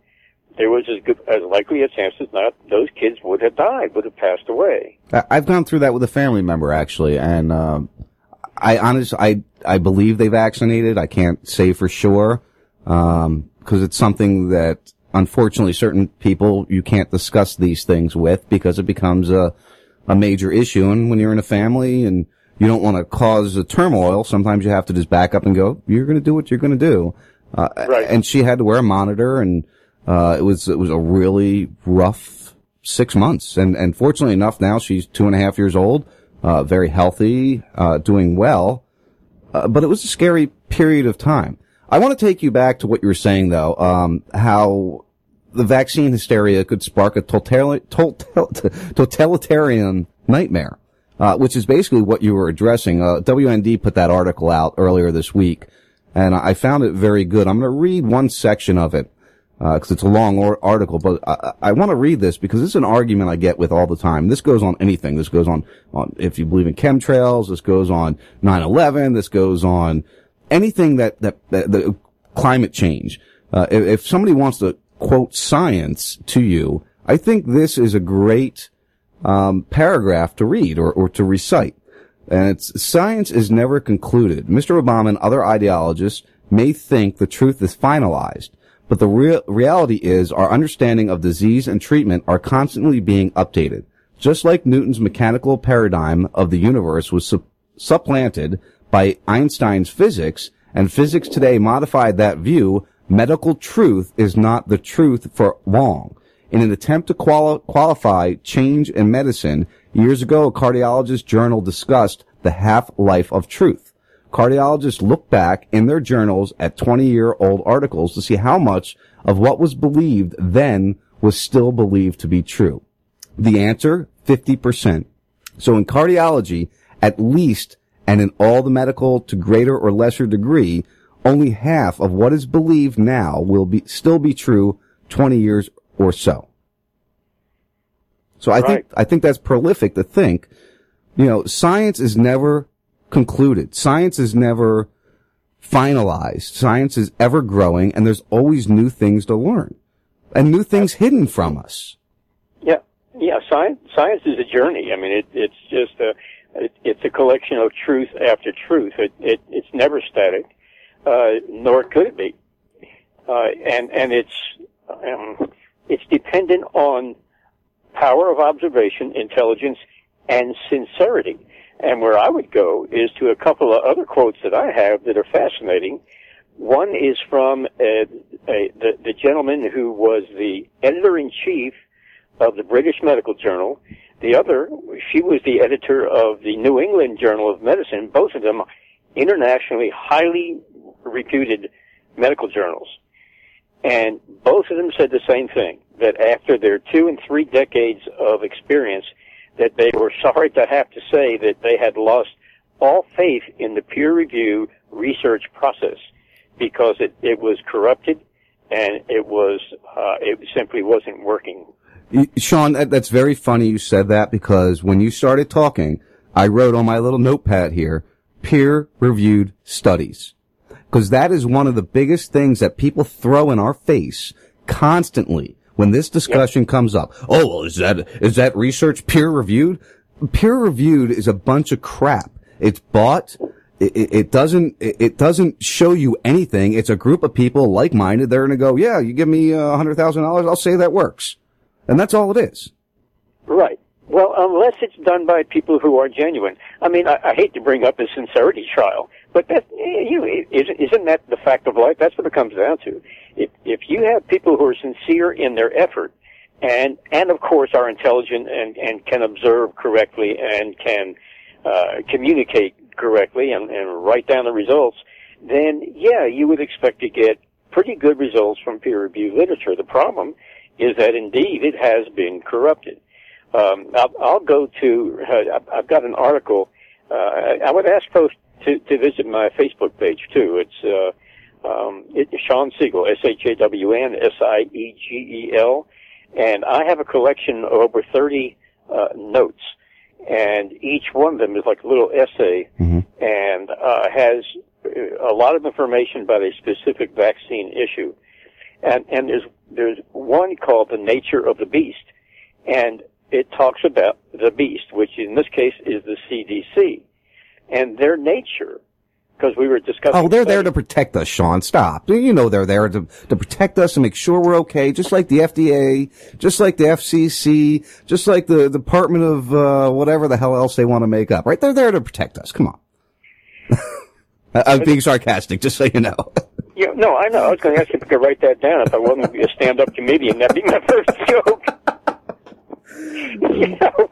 there was as good as likely a chance as not those kids would have died, would have passed away. I've gone through that with a family member actually, and um, I honestly, I I believe they vaccinated. I can't say for sure because it's something that unfortunately certain people you can't discuss these things with because it becomes a a major issue. And when you're in a family and you don't want to cause a turmoil, sometimes you have to just back up and go, "You're going to do what you're going to do." Uh, And she had to wear a monitor, and uh, it was it was a really rough six months. And and fortunately enough, now she's two and a half years old, uh, very healthy, uh, doing well. Uh, but it was a scary period of time. I want to take you back to what you were saying, though, um, how the vaccine hysteria could spark a totali- total- totalitarian nightmare, uh, which is basically what you were addressing. Uh, WND put that article out earlier this week, and I found it very good. I'm going to read one section of it. Because it's a long or- article, but I, I want to read this because it's an argument I get with all the time. This goes on anything. This goes on, on if you believe in chemtrails. This goes on 9/11. This goes on anything that that, that, that climate change. Uh, if, if somebody wants to quote science to you, I think this is a great um, paragraph to read or, or to recite. And it's science is never concluded. Mr. Obama and other ideologists may think the truth is finalized, but the real reality is our understanding of disease and treatment are constantly being updated. Just like Newton's mechanical paradigm of the universe was su- supplanted by Einstein's physics, and physics today modified that view, medical truth is not the truth for long. In an attempt to quali- qualify change in medicine, years ago a cardiologist journal discussed the half-life of truth. Cardiologists look back in their journals at 20-year-old articles to see how much of what was believed then was still believed to be true. The answer, 50%. So in cardiology, at least, and in all the medical to greater or lesser degree, only half of what is believed now will be, still be true 20 years or so. So I think, I think that's prolific to think, you know, science is never concluded. Science is never finalized. Science is ever growing and there's always new things to learn and new things hidden from us. Yeah, yeah. Science science is a journey. I mean, it, it's just a it, it's a collection of truth after truth. It, it it's never static, uh, nor could it be. Uh, and and it's um, it's dependent on power of observation, intelligence, and sincerity. And where I would go is to a couple of other quotes that I have that are fascinating. One is from uh, a, the, the gentleman who was the editor in chief of the British Medical Journal. The other, she was the editor of the New England Journal of Medicine. Both of them internationally highly reputed medical journals. And both of them said the same thing, that after their two and three decades of experience, that they were sorry to have to say that they had lost all faith in the peer review research process because it, it was corrupted and it was, uh, it simply wasn't working. Sean, that, that's very funny you said that because when you started talking, I wrote on my little notepad here, peer reviewed studies. Cause that is one of the biggest things that people throw in our face constantly when this discussion comes up. Oh, well, is that, is that research peer reviewed? Peer reviewed is a bunch of crap. It's bought. It, it, it doesn't, it, it doesn't show you anything. It's a group of people like-minded. They're going to go, yeah, you give me uh, a hundred thousand dollars. I'll say that works. And that's all it is. Right. Well, unless it's done by people who are genuine. I mean, I, I hate to bring up a sincerity trial, but that, you know, isn't, isn't that the fact of life? That's what it comes down to. If, if you have people who are sincere in their effort, and, and of course are intelligent and, and can observe correctly and can, uh, communicate correctly and, and write down the results, then yeah, you would expect to get pretty good results from peer-reviewed literature. The problem is that indeed it has been corrupted. Um, I'll, I'll go to. Uh, I've got an article. Uh, I would ask folks to, to visit my Facebook page too. It's uh, um, it, Sean Siegel, S H A W N S I E G E L, and I have a collection of over thirty uh, notes, and each one of them is like a little essay, and uh, has a lot of information about a specific vaccine issue, and and there's there's one called the nature of the beast, and it talks about the beast, which in this case is the CDC, and their nature, because we were discussing. Oh, they're there to protect us, Sean. Stop. You know they're there to, to protect us and make sure we're okay, just like the FDA, just like the FCC, just like the Department of, uh, whatever the hell else they want to make up, right? They're there to protect us. Come on. I'm being sarcastic, just so you know. Yeah, no, I know. I was going to ask if I could write that down. If I wasn't to be a stand-up comedian, that'd be my first joke. you know,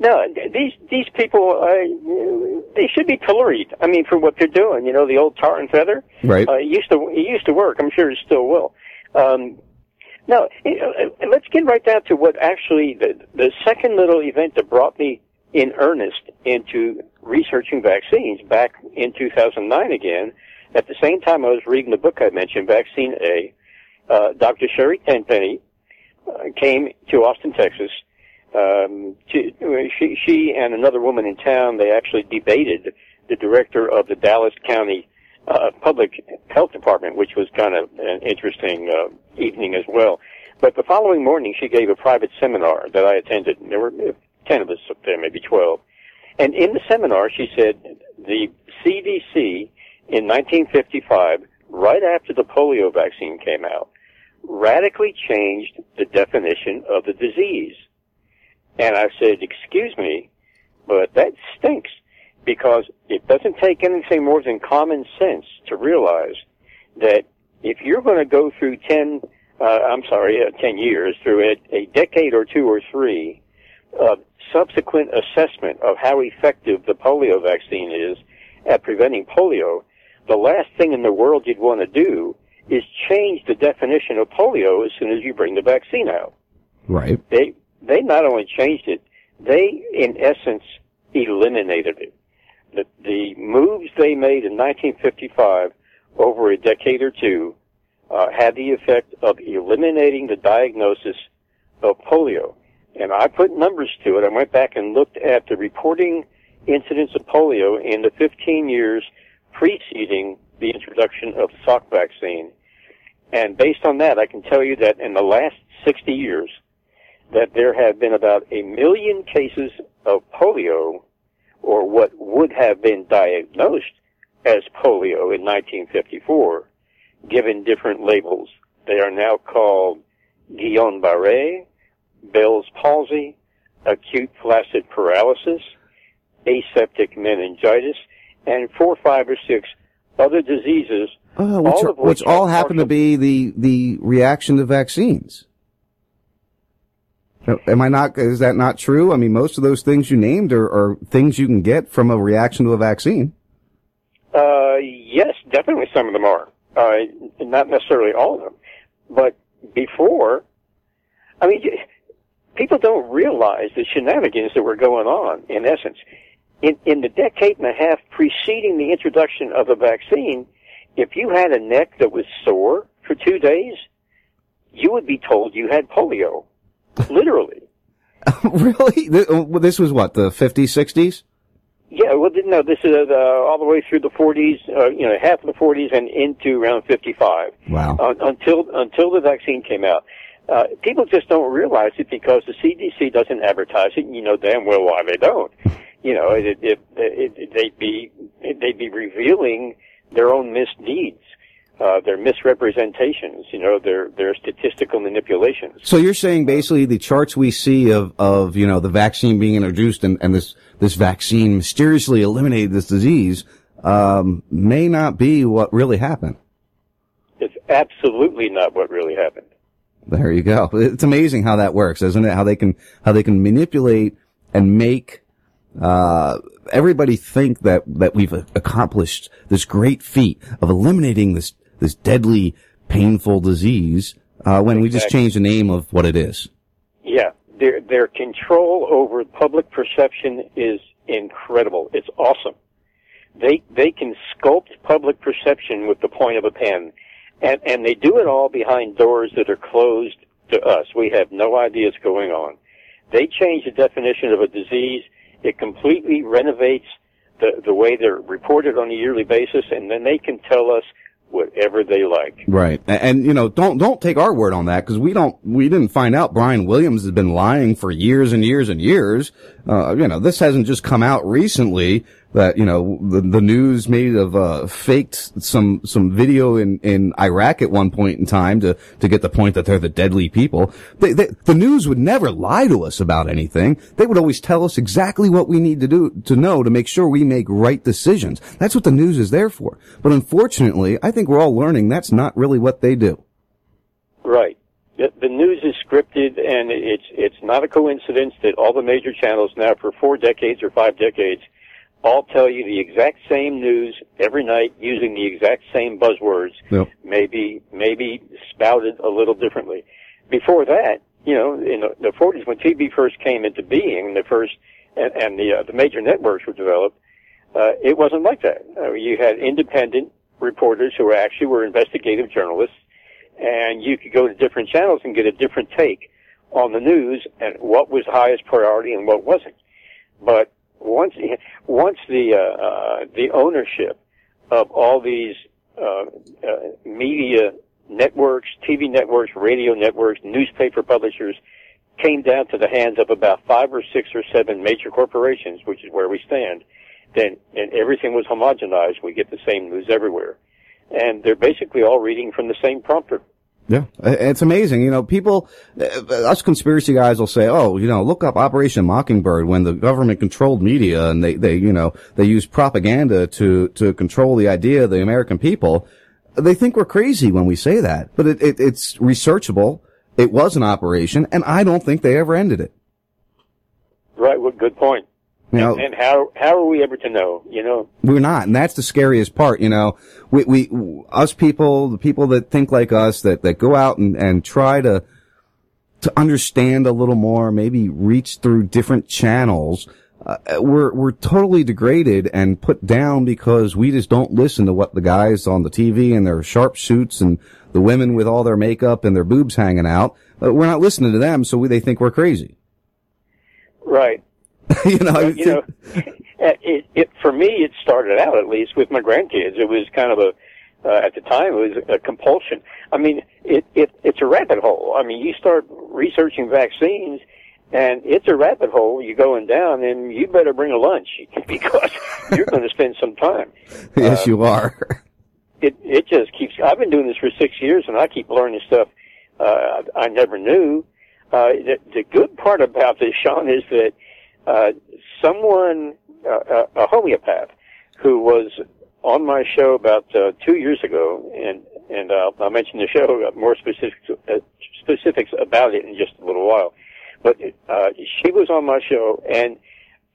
no, these these people, uh, they should be pilloried. I mean, for what they're doing. You know, the old tar and feather. Right. Uh, it used to it used to work. I'm sure it still will. Um, no, you know, uh, let's get right down to what actually the the second little event that brought me in earnest into researching vaccines back in 2009 again. At the same time, I was reading the book I mentioned, Vaccine A, uh, Dr. Sherry Tenpenny uh, came to Austin, Texas. Um, she, she and another woman in town, they actually debated the director of the Dallas County uh, Public Health Department, which was kind of an interesting uh, evening as well. But the following morning, she gave a private seminar that I attended. There were uh, 10 of us up there, maybe 12. And in the seminar, she said the CDC in 1955, right after the polio vaccine came out, radically changed the definition of the disease. And I said, excuse me, but that stinks because it doesn't take anything more than common sense to realize that if you're going to go through 10, uh, I'm sorry, uh, 10 years, through a, a decade or two or three of subsequent assessment of how effective the polio vaccine is at preventing polio, the last thing in the world you'd want to do is change the definition of polio as soon as you bring the vaccine out. Right. They they not only changed it, they in essence eliminated it. The the moves they made in 1955 over a decade or two uh, had the effect of eliminating the diagnosis of polio. And I put numbers to it. I went back and looked at the reporting incidence of polio in the 15 years preceding the introduction of the Salk vaccine. And based on that, I can tell you that in the last 60 years, that there have been about a million cases of polio, or what would have been diagnosed as polio in 1954, given different labels. They are now called Guillain-Barré, Bell's palsy, acute flaccid paralysis, aseptic meningitis, and four, five, or six other diseases. Oh, which, all are- of which which all happen to be the, the reaction to vaccines. Am I not, is that not true? I mean, most of those things you named are, are things you can get from a reaction to a vaccine. Uh, yes, definitely some of them are. Uh, not necessarily all of them. But before, I mean, people don't realize the shenanigans that were going on, in essence. In, in the decade and a half preceding the introduction of the vaccine, if you had a neck that was sore for two days, you would be told you had polio. Literally. really? Uh, This was what, the 50s, 60s? Yeah, well, no, this is uh, all the way through the 40s, uh, you know, half of the 40s and into around 55. Wow. Uh, until until the vaccine came out, uh, people just don't realize it because the CDC doesn't advertise it. And you know damn well why they don't. You know, it, it, it, it, they'd be they'd be revealing their own misdeeds, uh, their misrepresentations. You know, their their statistical manipulations. So you're saying basically the charts we see of, of, you know, the vaccine being introduced and, and this, this vaccine mysteriously eliminated this disease, um, may not be what really happened. It's absolutely not what really happened. There you go. It's amazing how that works, isn't it? How they can, how they can manipulate and make, uh, everybody think that, that we've accomplished this great feat of eliminating this, this deadly, painful disease, uh, when we just change the name of what it is. Yeah, their their control over public perception is incredible. It's awesome. They they can sculpt public perception with the point of a pen, and and they do it all behind doors that are closed to us. We have no idea what's going on. They change the definition of a disease. It completely renovates the the way they're reported on a yearly basis, and then they can tell us whatever they like. Right. And, you know, don't, don't take our word on that because we don't, we didn't find out Brian Williams has been lying for years and years and years. Uh, you know, this hasn't just come out recently that, you know, the, the news may have, uh, faked some, some video in, in Iraq at one point in time to, to get the point that they're the deadly people. They, they, the news would never lie to us about anything. They would always tell us exactly what we need to do, to know to make sure we make right decisions. That's what the news is there for. But unfortunately, I think we're all learning that's not really what they do. Right. The, the news is scripted, and it's it's not a coincidence that all the major channels now, for four decades or five decades, all tell you the exact same news every night using the exact same buzzwords. Yep. Maybe maybe spouted a little differently. Before that, you know, in the, the 40s when TV first came into being, the first and, and the uh, the major networks were developed, uh, it wasn't like that. Uh, you had independent reporters who were actually were investigative journalists and you could go to different channels and get a different take on the news and what was highest priority and what wasn't. But once once the uh, uh, the ownership of all these uh, uh, media networks, TV networks, radio networks, newspaper publishers came down to the hands of about five or six or seven major corporations, which is where we stand, then and everything was homogenized. We get the same news everywhere, and they're basically all reading from the same prompter. Yeah, it's amazing. You know, people, uh, us conspiracy guys will say, "Oh, you know, look up Operation Mockingbird when the government controlled media and they, they, you know, they use propaganda to to control the idea of the American people." They think we're crazy when we say that, but it, it, it's researchable. It was an operation, and I don't think they ever ended it. Right. Well, good point. You know, and, and how how are we ever to know? You know, We're not, and that's the scariest part. You know, we, we, us people, the people that think like us, that, that go out and, and try to, to understand a little more, maybe reach through different channels. Uh, we're, we're totally degraded and put down because we just don't listen to what the guys on the TV and their sharp suits and the women with all their makeup and their boobs hanging out. Uh, we're not listening to them, so we, they think we're crazy. right? you know, you know, it, it for me it started out at least with my grandkids. It was kind of a uh, at the time it was a compulsion. I mean, it, it it's a rabbit hole. I mean, you start researching vaccines, and it's a rabbit hole. You're going down, and you better bring a lunch because you're going to spend some time. yes, you are. It it just keeps. I've been doing this for six years, and I keep learning stuff uh, I never knew. Uh, the, the good part about this, Sean, is that uh, someone, uh, a homeopath, who was on my show about uh, two years ago, and and uh, I'll mention the show uh, more specifics uh, specifics about it in just a little while. But uh, she was on my show, and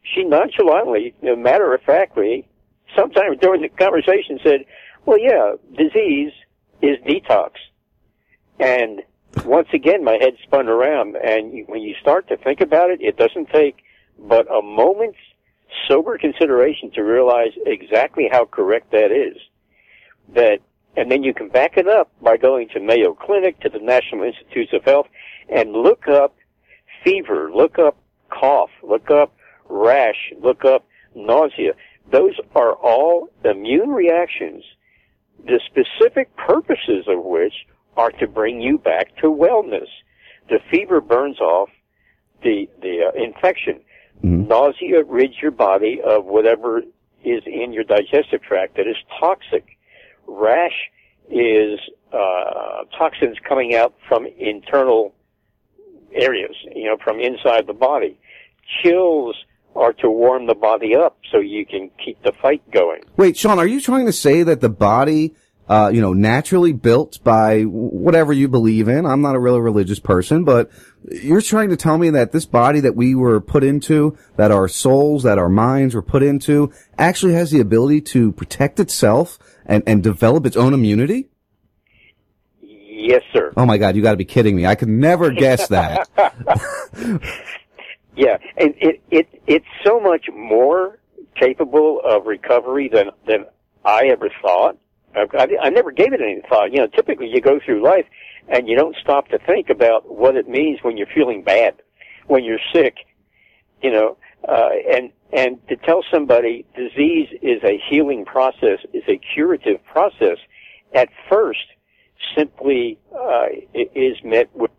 she nonchalantly, matter of factly, sometime during the conversation said, "Well, yeah, disease is detox," and once again, my head spun around, and when you start to think about it, it doesn't take but a moment's sober consideration to realize exactly how correct that is. That, and then you can back it up by going to Mayo Clinic, to the National Institutes of Health, and look up fever, look up cough, look up rash, look up nausea. Those are all immune reactions, the specific purposes of which are to bring you back to wellness. The fever burns off the the uh, infection. Nausea rids your body of whatever is in your digestive tract that is toxic. Rash is uh, toxins coming out from internal areas, you know, from inside the body. Chills are to warm the body up so you can keep the fight going. Wait, Sean, are you trying to say that the body, uh, you know, naturally built by whatever you believe in? I'm not a real religious person, but you're trying to tell me that this body that we were put into, that our souls, that our minds were put into, actually has the ability to protect itself and, and develop its own immunity? Yes, sir. Oh my God, you gotta be kidding me. I could never guess that. Yeah, and it it it's so much more capable of recovery than than I ever thought. I, I, never gave it any thought. You know, typically you go through life and you don't stop to think about what it means when you're feeling bad, when you're sick. You know, uh, and and to tell somebody disease is a healing process, is a curative process, at first simply uh, is met with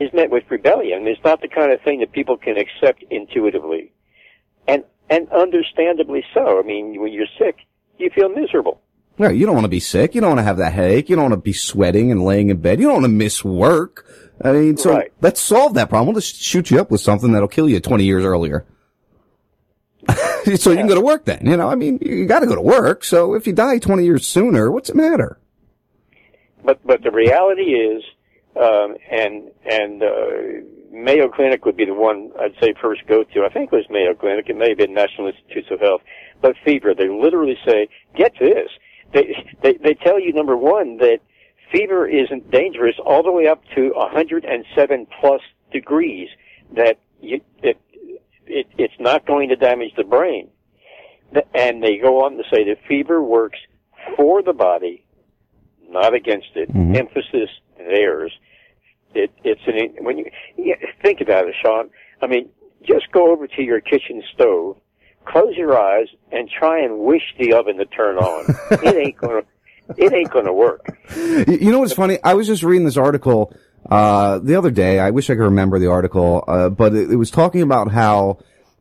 is met with rebellion. It's not the kind of thing that people can accept intuitively, and and understandably so. I mean, when you're sick, you feel miserable. No, you don't want to be sick. You don't want to have that headache. You don't want to be sweating and laying in bed. You don't want to miss work. I mean, so Right. let's solve that problem. We'll just shoot you up with something that'll kill you 20 years earlier. so you can go to work then. You know, I mean, you got to go to work. So if you die 20 years sooner, what's the matter? But but the reality is, um, and and uh, Mayo Clinic would be the one I'd say first go to. I think it was Mayo Clinic. It may have been National Institutes of Health. But fever, they literally say, get this. They they they tell you number one that fever isn't dangerous all the way up to 107 plus degrees. That you it, it it's not going to damage the brain. And they go on to say that fever works for the body, not against it. Mhm. Emphasis theirs. It, it's an when you yeah, think about it, Sean. I mean, just go over to your kitchen stove, close your eyes, and try and wish the oven to turn on. it ain't gonna. It ain't gonna work. You know what's funny? I was just reading this article uh, the other day. I wish I could remember the article, uh, but it, it was talking about how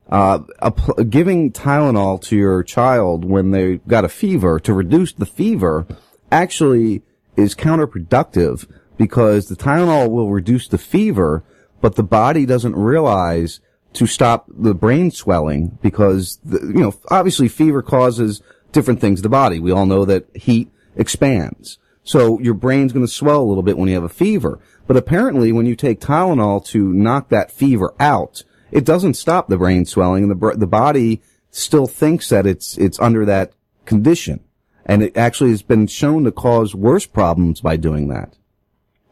uh, pl- giving Tylenol to your child when they got a fever to reduce the fever actually is counterproductive because the Tylenol will reduce the fever, but the body doesn't realize to stop the brain swelling because, the, you know, obviously fever causes different things in the body. We all know that heat expands. So your brain's going to swell a little bit when you have a fever. But apparently when you take Tylenol to knock that fever out, it doesn't stop the brain swelling and the, the body still thinks that it's, it's under that condition. And it actually has been shown to cause worse problems by doing that.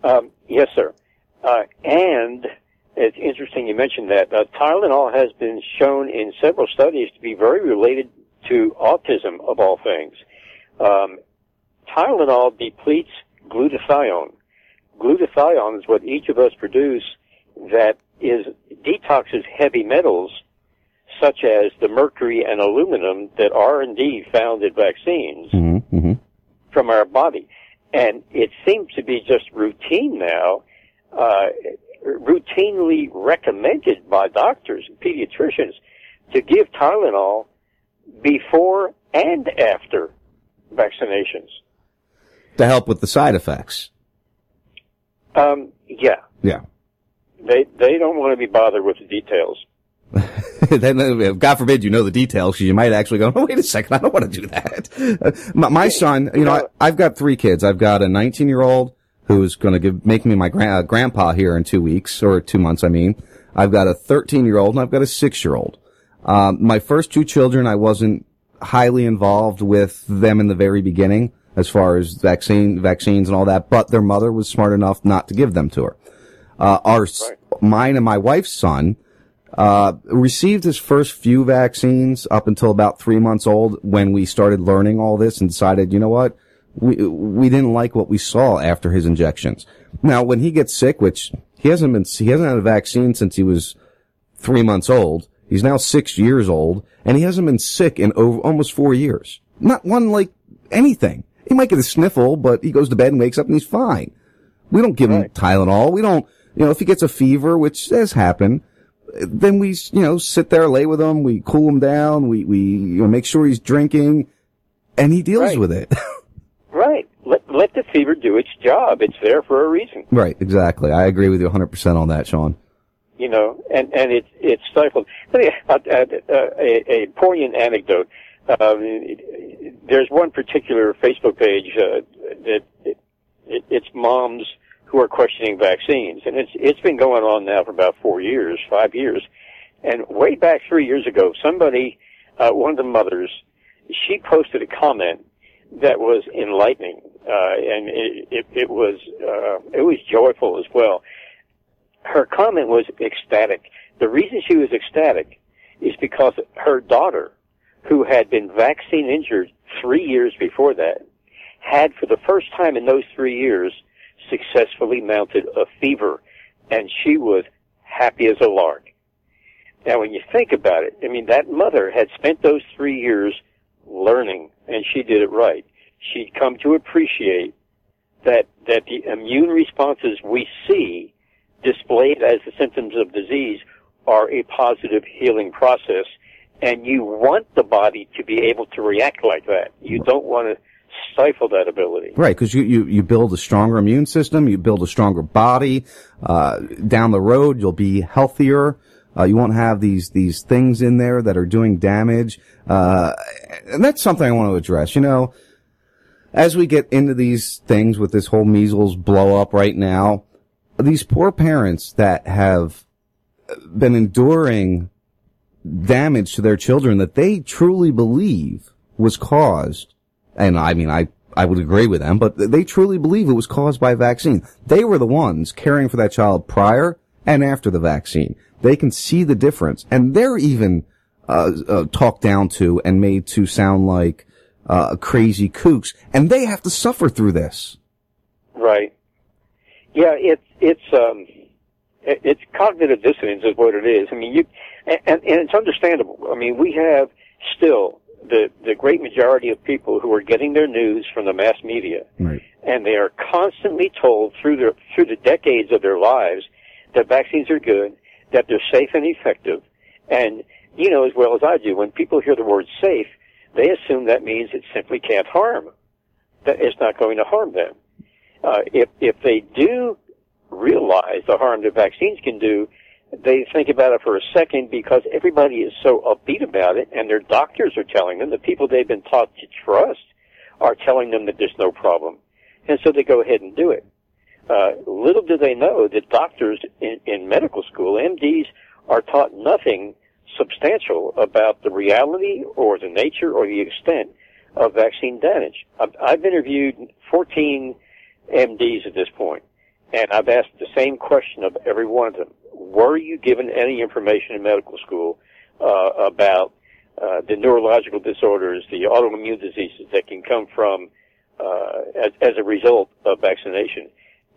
Um, yes, sir. Uh, and it's interesting you mentioned that. Uh, Tylenol has been shown in several studies to be very related to autism, of all things. Um, Tylenol depletes glutathione. Glutathione is what each of us produce that is detoxes heavy metals such as the mercury and aluminum that are indeed found in vaccines Mm-hmm. Mm-hmm. from our body. And it seems to be just routine now, uh, routinely recommended by doctors and pediatricians to give Tylenol before and after vaccinations. To help with the side effects. Um, yeah, Yeah. they they don't want to be bothered with the details. then, uh, God forbid you know the details, you might actually go, oh, wait a second, I don't want to do that. My, my son, you know, I, I've got three kids. I've got a 19 year old who's going to give, make me my gra- uh, grandpa here in two weeks, or two months, I mean. I've got a 13 year old and I've got a six year old. Um, my first two children, I wasn't highly involved with them in the very beginning as far as vaccine, vaccines and all that, but their mother was smart enough not to give them to her. Uh, our, s mine and my wife's son, uh, received his first few vaccines up until about three months old when we started learning all this and decided, you know what? We, we didn't like what we saw after his injections. Now, when he gets sick, which he hasn't been, he hasn't had a vaccine since he was three months old. He's now six years old and he hasn't been sick in over almost four years. Not one like anything. He might get a sniffle, but he goes to bed and wakes up and he's fine. We don't give him Tylenol. We don't, you know, if he gets a fever, which has happened, then we, you know, sit there, lay with him, we cool him down, we, we, you know, make sure he's drinking, and he deals with it. Right. Let let the fever do its job. It's there for a reason. right, exactly. I agree with you 100% on that, Sean. you know, and and it's it's stifled. Let me uh, uh, a, a poignant anecdote. Um, there's one particular Facebook page uh, that it, it, it's moms who are questioning vaccines, and it's it's been going on now for about four years, five years, and way back three years ago, somebody, uh, one of the mothers, she posted a comment that was enlightening, uh, and it, it, it was uh, it was joyful as well her comment was ecstatic. The reason she was ecstatic is because her daughter, who had been vaccine injured three years before that, had for the first time in those three years successfully mounted a fever, and she was happy as a lark. Now, when you think about it, I mean, that mother had spent those three years learning, and she did it right. She'd come to appreciate that that the immune responses we see displayed as the symptoms of disease are a positive healing process and you want the body to be able to react like that. You don't want to stifle that ability. Right, because you, you, you build a stronger immune system, you build a stronger body. Uh, down the road, you'll be healthier. Uh, you won't have these these things in there that are doing damage. Uh, and that's something I want to address. You know, as we get into these things with this whole measles blow up right now, these poor parents that have been enduring damage to their children that they truly believe was caused and I mean, I, I would agree with them, but they truly believe it was caused by a vaccine. They were the ones caring for that child prior and after the vaccine. They can see the difference, and they're even uh, uh, talked down to and made to sound like uh, crazy kooks, and they have to suffer through this. Right. Yeah, it's it's um, it's cognitive dissonance is what it is. I mean, you and, and it's understandable. I mean, we have still the the great majority of people who are getting their news from the mass media, Right. and they are constantly told through their through the decades of their lives that vaccines are good, that they're safe and effective, and you know as well as I do, when people hear the word safe, they assume that means it simply can't harm, that it's not going to harm them. Uh, if if they do realize the harm that vaccines can do, they think about it for a second because everybody is so upbeat about it, and their doctors are telling them, the people they've been taught to trust are telling them that there's no problem, and so they go ahead and do it. Uh, little do they know that doctors in, in medical school, MDs, are taught nothing substantial about the reality or the nature or the extent of vaccine damage. I've, I've interviewed 14 MDs at this point, and I've asked the same question of every one of them. Were you given any information in medical school uh, about uh, the neurological disorders, the autoimmune diseases that can come from uh, as, as a result of vaccination?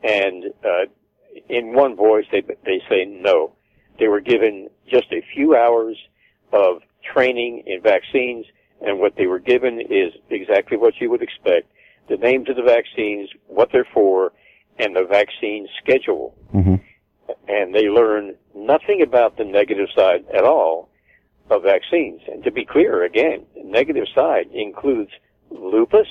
And uh, in one voice, they they say no. They were given just a few hours of training in vaccines, and what they were given is exactly what you would expect: the names of the vaccines, what they're for, and the vaccine schedule. Mm-hmm. And they learn nothing about the negative side at all of vaccines. And to be clear, again, the negative side includes lupus,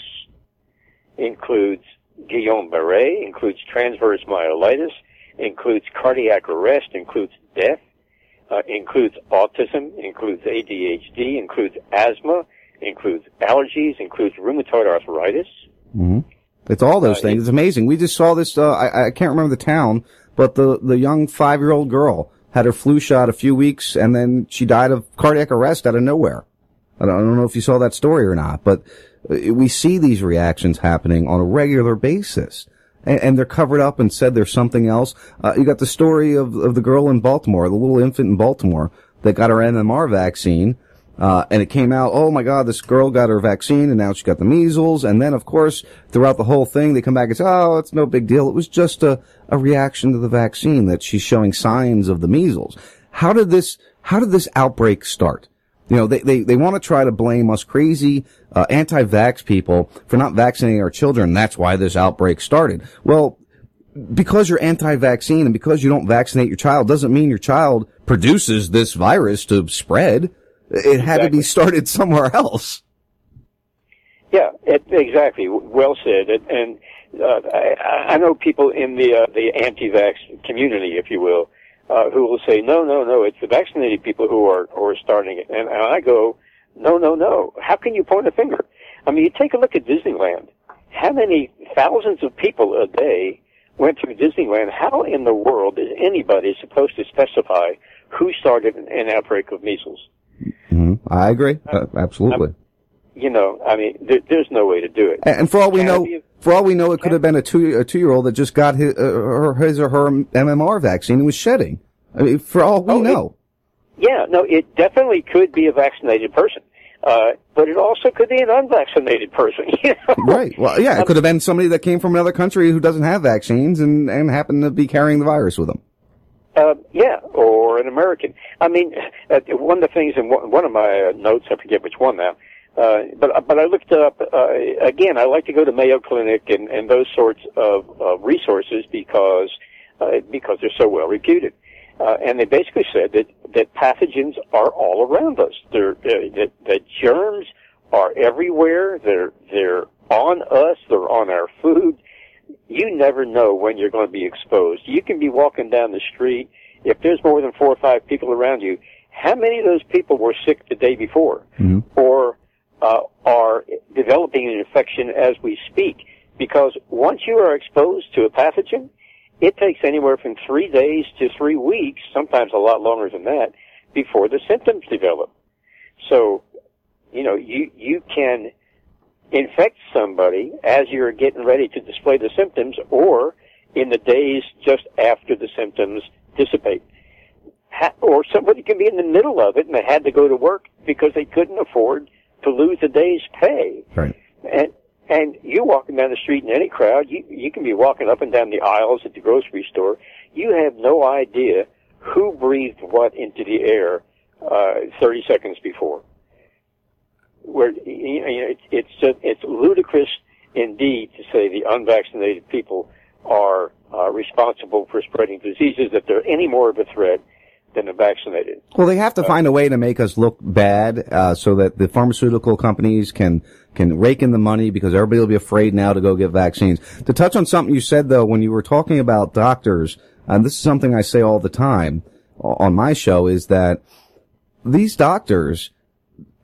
includes Guillain-Barré, includes transverse myelitis, includes cardiac arrest, includes death, uh, includes autism, includes ADHD, includes asthma, includes allergies, includes rheumatoid arthritis. hmm It's all those Uh, things. It's amazing. We just saw this. Uh, I, I can't remember the town, but the the young five year old girl had her flu shot a few weeks, and then she died of cardiac arrest out of nowhere. I don't, I don't know if you saw that story or not, but we see these reactions happening on a regular basis. And, and they're covered up and said there's something else. Uh, you got the story of, of the girl in Baltimore, the little infant in Baltimore that got her MMR vaccine. Uh, and it came out, oh my God, this girl got her vaccine and now she got the measles. And then, of course, throughout the whole thing, they come back and say, oh, it's no big deal. It was just a, a reaction to the vaccine that she's showing signs of the measles. How did this, how did this outbreak start? You know, they, they, they want to try to blame us crazy, uh, anti-vax people for not vaccinating our children. That's why this outbreak started. Well, because you're anti-vaccine and because you don't vaccinate your child doesn't mean your child produces this virus to spread. It had to be started somewhere else. Yeah, it, exactly. Well said. And, and uh, I, I know people in the uh, the anti-vax community, if you will, uh, who will say, "No, no, no, it's the vaccinated people who are who are starting it." And, and I go, "No, no, no. How can you point a finger? I mean, you take a look at Disneyland. How many thousands of people a day went through Disneyland? How in the world is anybody supposed to specify who started an, an outbreak of measles? hmm I agree. Uh, absolutely. You know, I mean, there, there's no way to do it. And, and for all we know, for all we know, it could have been a two a two year old that just got his, uh, her, his or her MMR vaccine and was shedding. I mean, for all we Oh, it- know. Yeah, no, it definitely could be a vaccinated person, uh, but it also could be an unvaccinated person. You know? Right. Well, yeah, it could have been somebody that came from another country who doesn't have vaccines and, and happened to be carrying the virus with them. Uh, yeah, or an American. I mean, uh, one of the things in one one of my uh, notes, I forget which one now, uh, but but I looked up uh, again. I like to go to Mayo Clinic and, and those sorts of uh, resources because uh, because they're so well reputed. Uh, and they basically said that that pathogens are all around us. They're uh, that that germs are everywhere. They're they're on us. They're on our food you never know when you're going to be exposed. You can be walking down the street. If there's more than four or five people around you, how many of those people were sick the day before or uh, are developing an infection as we speak? Because once you are exposed to a pathogen, it takes anywhere from three days to three weeks, sometimes a lot longer than that, before the symptoms develop. So, you know, you, you can infect somebody as you're getting ready to display the symptoms or in the days just after the symptoms dissipate. Ha- or somebody can be in the middle of it and they had to go to work because they couldn't afford to lose a day's pay. Right. And And you walking down the street in any crowd, you you can be walking up and down the aisles at the grocery store. You have no idea who breathed what into the air uh, 30 seconds before. Where you know, it's it's just, it's ludicrous indeed to say the unvaccinated people are uh, responsible for spreading diseases that they're any more of a threat than the vaccinated. Well, they have to find a way to make us look bad, uh, so that the pharmaceutical companies can can rake in the money because everybody will be afraid now to go get vaccines. To touch on something you said though, when you were talking about doctors, and this is something I say all the time on my show, is that these doctors,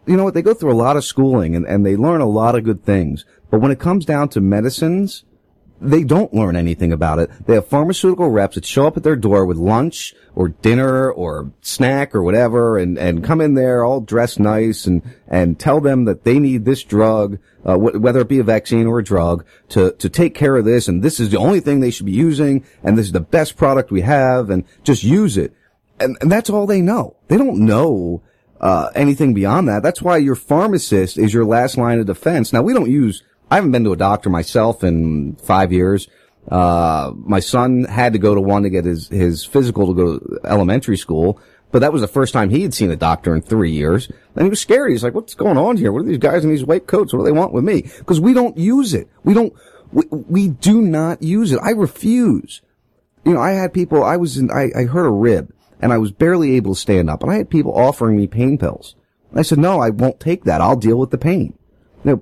you know what, they go through a lot of schooling and, and they learn a lot of good things. But when it comes down to medicines, they don't learn anything about it. They have pharmaceutical reps that show up at their door with lunch or dinner or snack or whatever and, and come in there all dressed nice and, and tell them that they need this drug, uh, wh- whether it be a vaccine or a drug to, to take care of this. And this is the only thing they should be using. And this is the best product we have and just use it. And, and that's all they know. They don't know, uh, anything beyond that. That's why your pharmacist is your last line of defense. Now we don't use I haven't been to a doctor myself in five years. Uh, my son had to go to one to get his, his physical to go to elementary school, but that was the first time he had seen a doctor in three years. And he was scared. He's like, what's going on here? What are these guys in these white coats? What do they want with me? Because we don't use it. We don't, we, we do not use it. I refuse. You know, I had people, I was in, I, I hurt a rib and I was barely able to stand up and I had people offering me pain pills. I said, no, I won't take that. I'll deal with the pain. Now,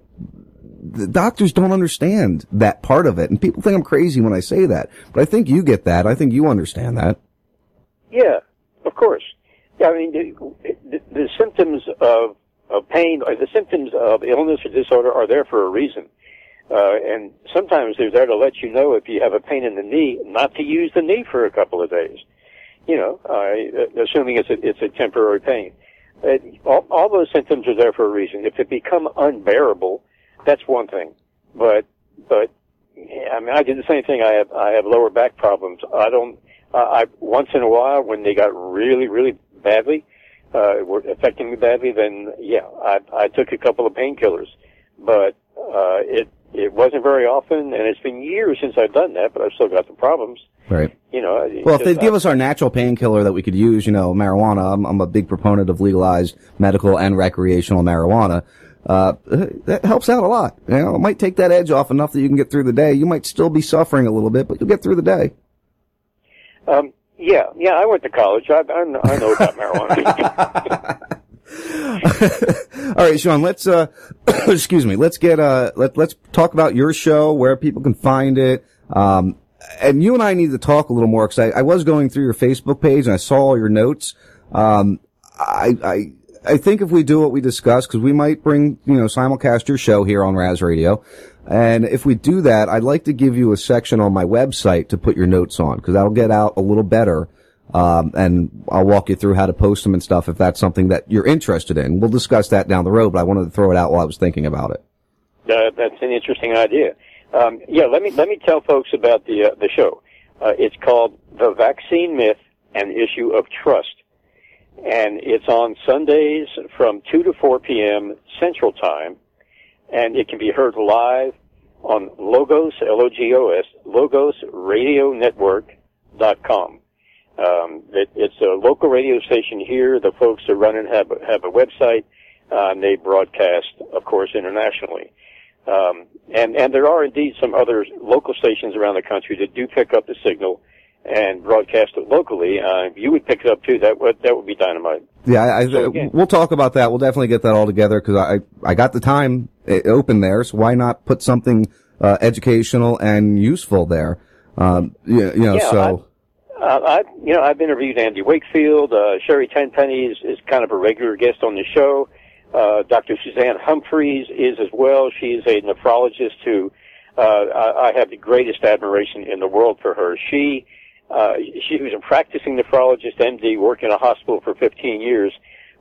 the doctors don't understand that part of it. And people think I'm crazy when I say that. But I think you get that. I think you understand that. Yeah, of course. Yeah, I mean, the, the, the symptoms of, of pain, or the symptoms of illness or disorder are there for a reason. Uh, and sometimes they're there to let you know if you have a pain in the knee, not to use the knee for a couple of days. You know, uh, assuming it's a, it's a temporary pain. Uh, all, all those symptoms are there for a reason. If it become unbearable, that's one thing. But, but, I mean, I did the same thing. I have, I have lower back problems. I don't, uh, I, once in a while when they got really, really badly, uh, were affecting me badly, then yeah, I, I took a couple of painkillers. But, uh, it, it wasn't very often and it's been years since I've done that, but I've still got the problems. Right. You know, Well, if they'd give us our natural painkiller that we could use, you know, marijuana, I'm, I'm a big proponent of legalized medical and recreational marijuana. Uh, that helps out a lot. You know, it might take that edge off enough that you can get through the day. You might still be suffering a little bit, but you'll get through the day. Um, yeah, yeah, I went to college. I, I, I know about marijuana. All right, Sean, let's, uh, excuse me, let's get, uh, let, let's talk about your show, where people can find it. Um, and you and I need to talk a little more because I, I was going through your Facebook page and I saw all your notes. Um, I, I, I think if we do what we discussed, because we might bring, you know, simulcast your show here on Ras Radio. And if we do that, I'd like to give you a section on my website to put your notes on, because that'll get out a little better. Um, and I'll walk you through how to post them and stuff if that's something that you're interested in. We'll discuss that down the road, but I wanted to throw it out while I was thinking about it. Uh, that's an interesting idea. Um, yeah, let me let me tell folks about the uh, the show. Uh, it's called "The Vaccine Myth: An Issue of Trust," and it's on Sundays from two to four p.m. Central Time, and it can be heard live on Logos Logos Network dot com. Um, it, it's a local radio station here. The folks that run it have have a website. Uh, and they broadcast, of course, internationally. Um, and, and there are indeed some other local stations around the country that do pick up the signal and broadcast it locally. Uh, you would pick it up too, that would, that would be dynamite. Yeah, I, I, So again- we'll talk about that. We'll definitely get that all together because I, I got the time uh, open there, so why not put something uh, educational and useful there? Um, you, you know, Yeah, so Uh, I, you know, I've interviewed Andy Wakefield. Uh, Sherry Tenpenny is, is kind of a regular guest on the show. Uh, Dr. Suzanne Humphries is as well. She's a nephrologist who, uh, I, I have the greatest admiration in the world for her. She, uh, she was a practicing nephrologist, MD, worked in a hospital for 15 years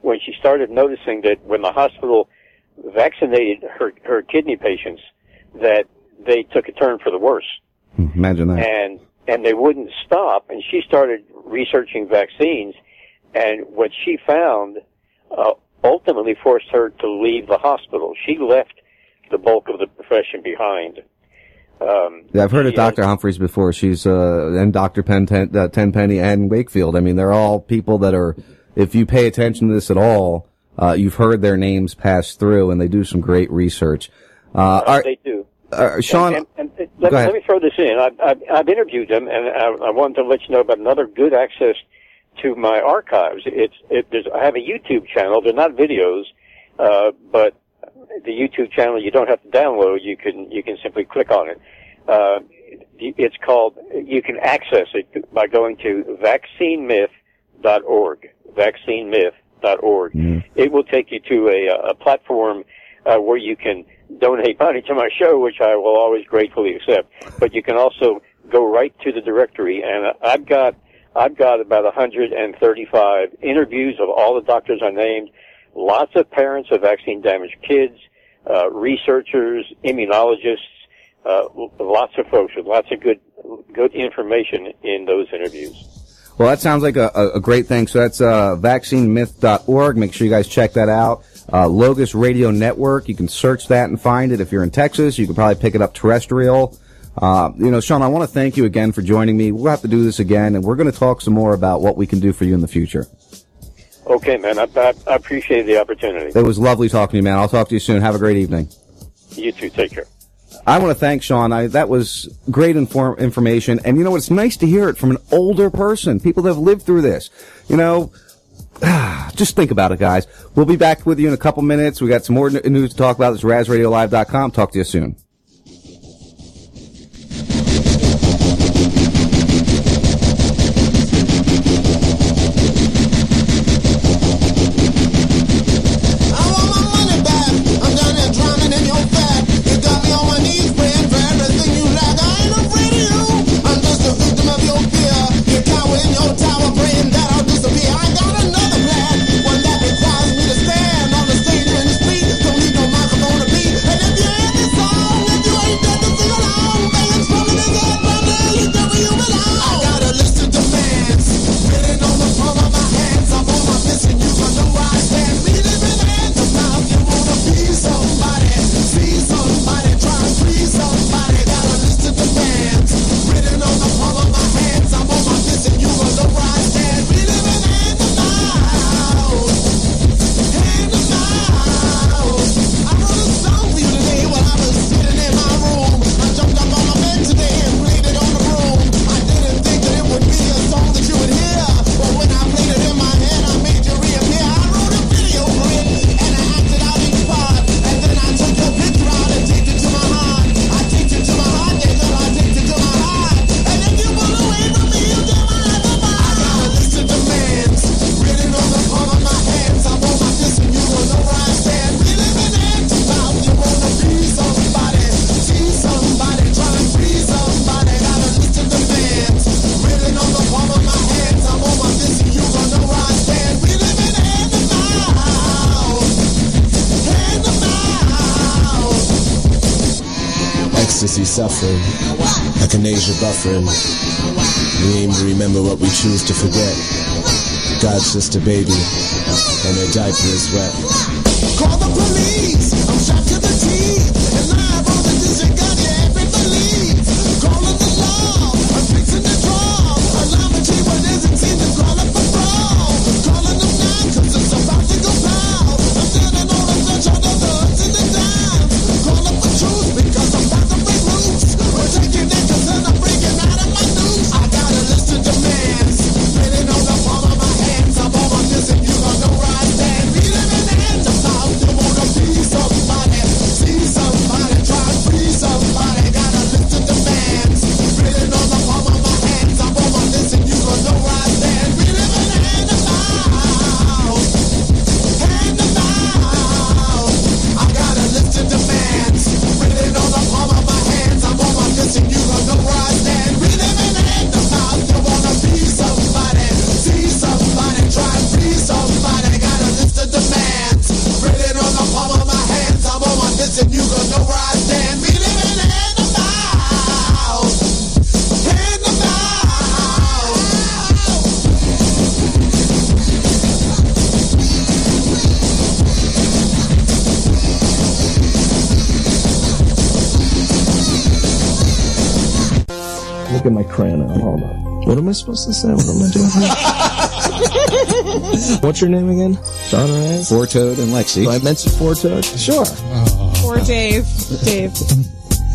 when she started noticing that when the hospital vaccinated her, her kidney patients, that they took a turn for the worse imagine that. and and they wouldn't stop. And she started researching vaccines, and what she found uh, ultimately forced her to leave the hospital. She left the bulk of the profession behind. Um, Yeah, I've heard of Dr. Humphries before. She's, uh, and Dr. Pen, Ten, uh, Tenpenny and Wakefield. I mean, they're all people that are, if you pay attention to this at all, uh, you've heard their names pass through and they do some great research. Uh, are, they do. uh, Sean, And, and, and let, go me, ahead. let me throw this in. I've, I've, I've interviewed them, and I, I wanted to let you know about another good access to my archives. It's it, I have a YouTube channel. They're not videos, uh, but the YouTube channel you don't have to download. You can you can simply click on it. Uh, it's called. You can access it by going to vaccinemyth.org. Vaccinemyth.org. It will take you to a, a platform uh, where you can donate money to my show, which I will always gratefully accept. But you can also go right to the directory, and I've got I've got about 135 interviews of all the doctors I named, lots of parents of vaccine damaged kids, uh, researchers, immunologists, uh, lots of folks with lots of good good information in those interviews. Well, that sounds like a, a, great thing. So that's uh, vaccinemyth.org. Make sure you guys check that out. Uh, Logos Radio Network. You can search that and find it. If you're in Texas, you can probably pick it up terrestrial. Uh, you know, Sean, I want to thank you again for joining me. We'll have to do this again, and we're going to talk some more about what we can do for you in the future. Okay, man, I, I, I appreciate the opportunity. It was lovely talking to you, man. I'll talk to you soon. Have a great evening. You too. Take care. I want to thank Sean. I, that was great inform- information. And you know? It's nice to hear it from an older person, people that have lived through this. You know, just think about it, guys. We'll be back with you in a couple minutes. We got some more n- news to talk about. This is RasRadioLive.com. Talk to you soon. We aim to remember what we choose to forget. God's just a baby, and her diaper is wet. Call the police. Supposed to say? What am I doing? What's your name again? Sean Ras? Four Toad and Lexi. Do I mention Four Toad? Sure. Poor Dave. Dave.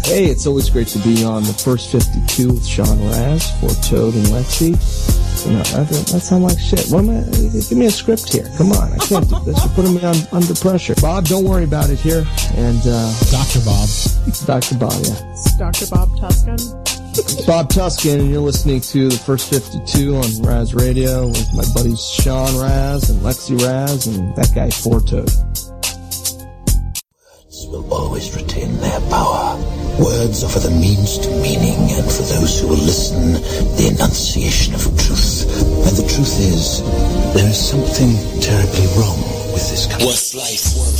Hey, it's always great to be on the first 52 with Sean Ras, Four Toad, and Lexi. You know, that, that sound like shit. What am I, give me a script here. Come on, I can't do this. You're putting me on under pressure. Bob, don't worry about it here. And uh, Dr. Bob. Dr. Bob, yeah. Dr. Bob Tuscan. Bob Tuscan, and you're listening to the first 52 on Ras Radio with my buddies Sean Ras and Lexi Ras and that guy Four Toad. will always retain their power. Words offer the means to meaning, and for those who will listen, the enunciation of truth. And the truth is, there is something terribly wrong with this country. What's life worth?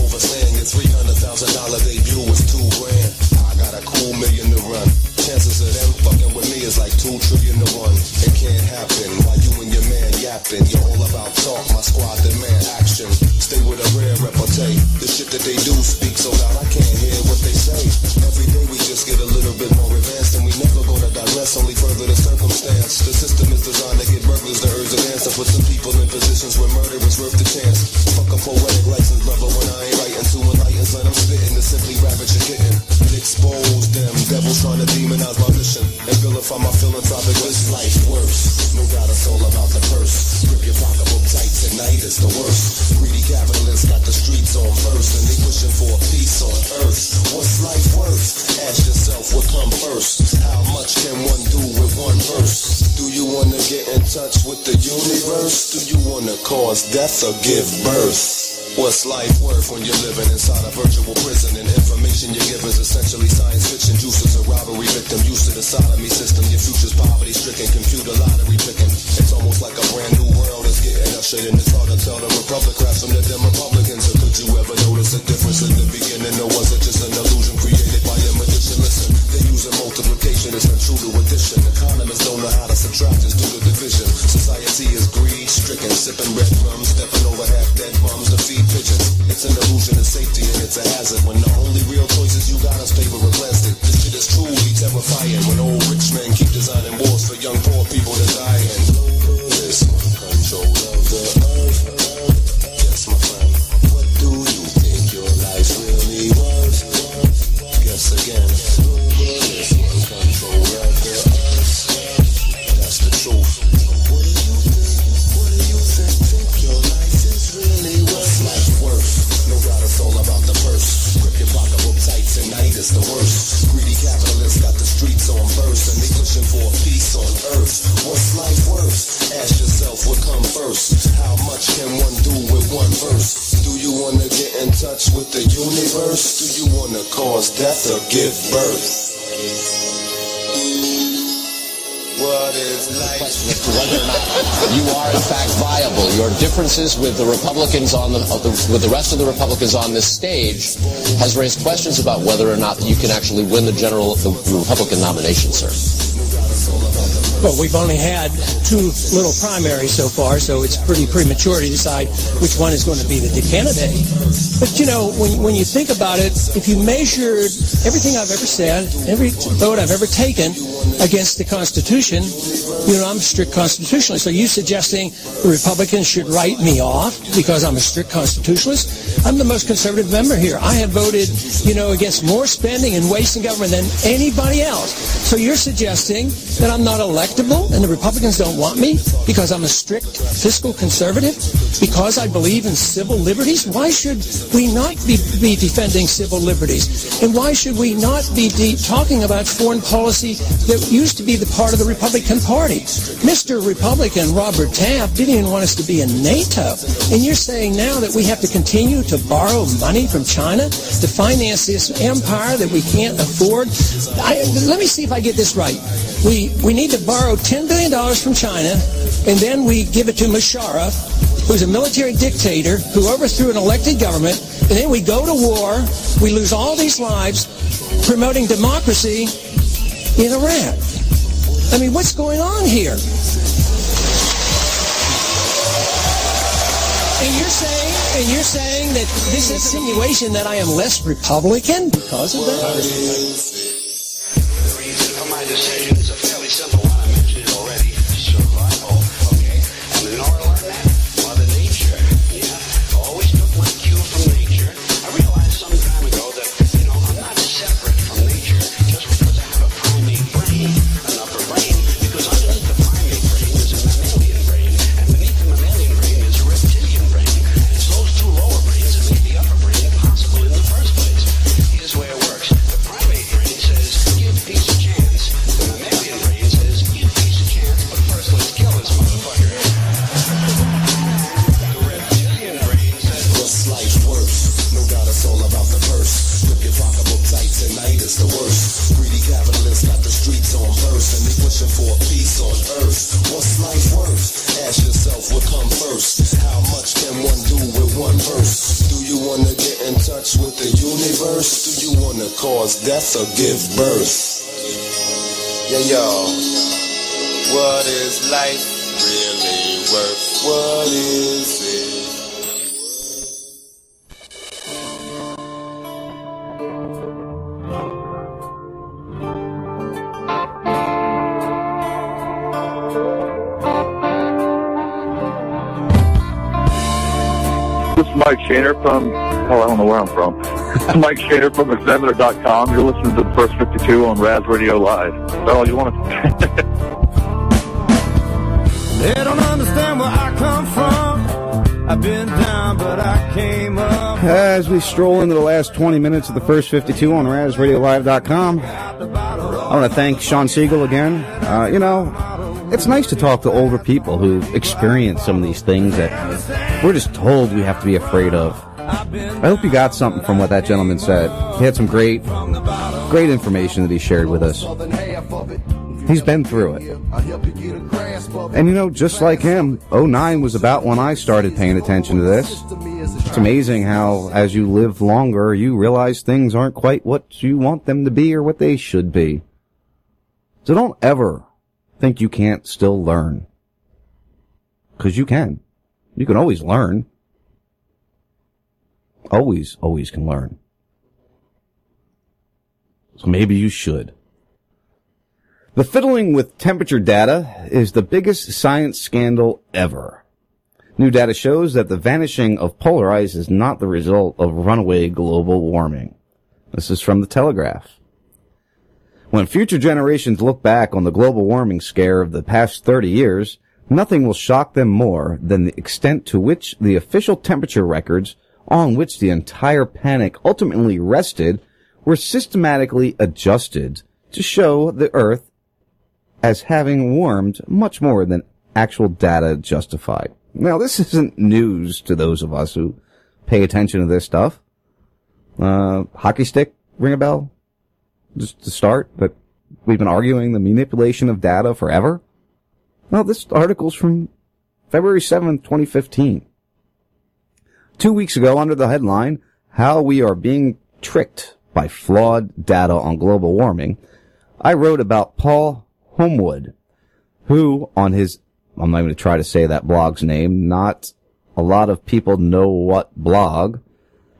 overstaying your three hundred thousand dollar debut was two grand. I got a cool million to run. Chances of them fucking with me is like two trillion to one. It can't happen while you and your man yapping. You're all about talk, my squad demand action. Stay with a rare repartee. The shit that they do speak so loud I can't hear what they say. Every day we just get a little bit more advanced and we never gonna digress, only further the circumstance. The system is designed to get burglars the urge to and put some people in positions where murder is worth the chance. Fuck a poetic license, brother, when I ain't writing to enlighten, son, I'm spitting to simply ravage a kitten. Expose them, devils trying to demonize my mission and vilify my philanthropic What's life worse? No doubt it's all about the purse. Grip your pocketbook tight, tonight is the worst. Greedy capitalists got the streets on first and they wishing for peace on earth. What's life worth? Ask yourself what come first. How much can one do with one verse? Do you wanna get in touch with the universe? Do you wanna cause death or give birth? What's life worth when you're living inside a virtual prison and information you give is essentially science fiction? Juices a robbery victim, used to the sodomy system. Your future's poverty stricken, computer lottery picking. It's almost like a brand new world is getting ushered in. It's hard to tell the Republicans from the Republicans. Could you ever notice a difference in the beginning? Or was it just an illusion created they're using multiplication, it's not true to addition. Economists don't know how to subtract, just do the division. Society is greed stricken, sipping red rum, stepping over half dead bums to feed pigeons. It's an illusion of safety and it's a hazard when the only real choices you got is paper and plastic. This shit is truly terrifying when old rich men keep designing wars for young poor people to die in. Globalism, control of the earth. Yes, my friend, what do you think your life's really worth? Guess again. Globalism, control of the earth. That's the truth. What do you think? What do you think? Think your life worth? No doubt it's all about the purse. Grip your pocketbook tight tonight is the worst. Greedy capitalists got the streets on burst and they pushing for a peace on earth. What's life worth? Ask yourself what come first. How much can one do with one verse? Do you wanna get in touch with the universe? Do you wanna cause death or give birth? What is life? as to whether or not you are in fact viable. Your differences with the Republicans on the, the with the rest of the Republicans on this stage has raised questions about whether or not you can actually win the general the Republican nomination, sir. Well, we've only had two little primaries so far, so it's pretty premature to decide which one is going to be the candidate. But you know, when when you think about it, if you measured everything I've ever said, every vote I've ever taken against the Constitution, you know, I'm strict constitutionalist. Are you suggesting the Republicans should write me off because I'm a strict constitutionalist? I'm the most conservative member here. I have voted, you know, against more spending and wasting government than anybody else. So you're suggesting that I'm not and the Republicans don't want me because I'm a strict fiscal conservative? Because I believe in civil liberties? Why should we not be, be defending civil liberties? And why should we not be de- talking about foreign policy that used to be the part of the Republican Party? Mr. Republican Robert Taft didn't even want us to be in NATO. And you're saying now that we have to continue to borrow money from China to finance this empire that we can't afford? I, let me see if I get this right. We, we need to borrow $10 billion from China, and then we give it to Musharraf, who's a military dictator who overthrew an elected government And then we go to war, we lose all these lives promoting democracy in Iran. I mean, what's going on here? And you're saying, and you're saying that this insinuation that I am less Republican because of that? This is Mike Shaner from, hell, I don't know where I'm from. Mike Shaner from Examiner.com. You're listening to the first 52 on Ras Radio Live. That's all you want to They don't understand where I come from. I've been down, but I came up. As we stroll into the last 20 minutes of the first 52 on RasRadioLive.com, I want to thank Sean Siegel again. Uh, you know, it's nice to talk to older people who experience some of these things that we're just told we have to be afraid of. I hope you got something from what that gentleman said. He had some great, great information that he shared with us. He's been through it. And you know, just like him, 09 was about when I started paying attention to this. It's amazing how, as you live longer, you realize things aren't quite what you want them to be or what they should be. So don't ever think you can't still learn. Cause you can. You can always learn. Always, always can learn. So maybe you should. The fiddling with temperature data is the biggest science scandal ever. New data shows that the vanishing of polar ice is not the result of runaway global warming. This is from the Telegraph. When future generations look back on the global warming scare of the past 30 years, nothing will shock them more than the extent to which the official temperature records on which the entire panic ultimately rested were systematically adjusted to show the Earth as having warmed much more than actual data justified. Now, this isn't news to those of us who pay attention to this stuff. Uh, hockey stick, ring a bell? Just to start, but we've been arguing the manipulation of data forever. Well, this article's from February 7th, 2015. Two weeks ago, under the headline, How We Are Being Tricked by Flawed Data on Global Warming, I wrote about Paul Homewood, who on his, I'm not even going to try to say that blog's name, not a lot of people know what blog,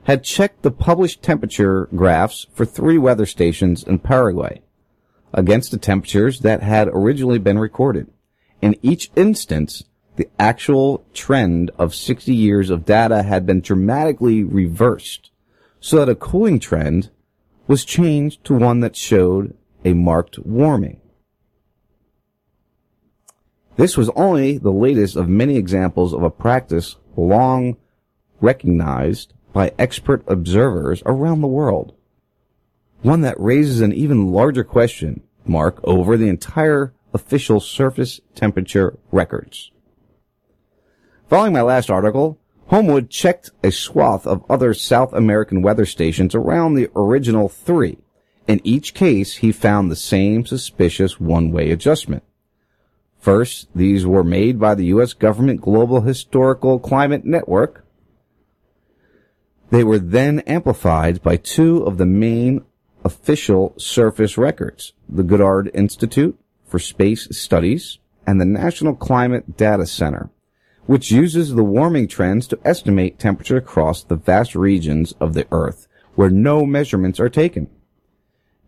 had checked the published temperature graphs for three weather stations in Paraguay against the temperatures that had originally been recorded. In each instance, the actual trend of 60 years of data had been dramatically reversed so that a cooling trend was changed to one that showed a marked warming. This was only the latest of many examples of a practice long recognized by expert observers around the world. One that raises an even larger question mark over the entire official surface temperature records. Following my last article, Homewood checked a swath of other South American weather stations around the original three. In each case, he found the same suspicious one-way adjustment. First, these were made by the U.S. government Global Historical Climate Network. They were then amplified by two of the main official surface records, the Goddard Institute for Space Studies and the National Climate Data Center, which uses the warming trends to estimate temperature across the vast regions of the Earth where no measurements are taken.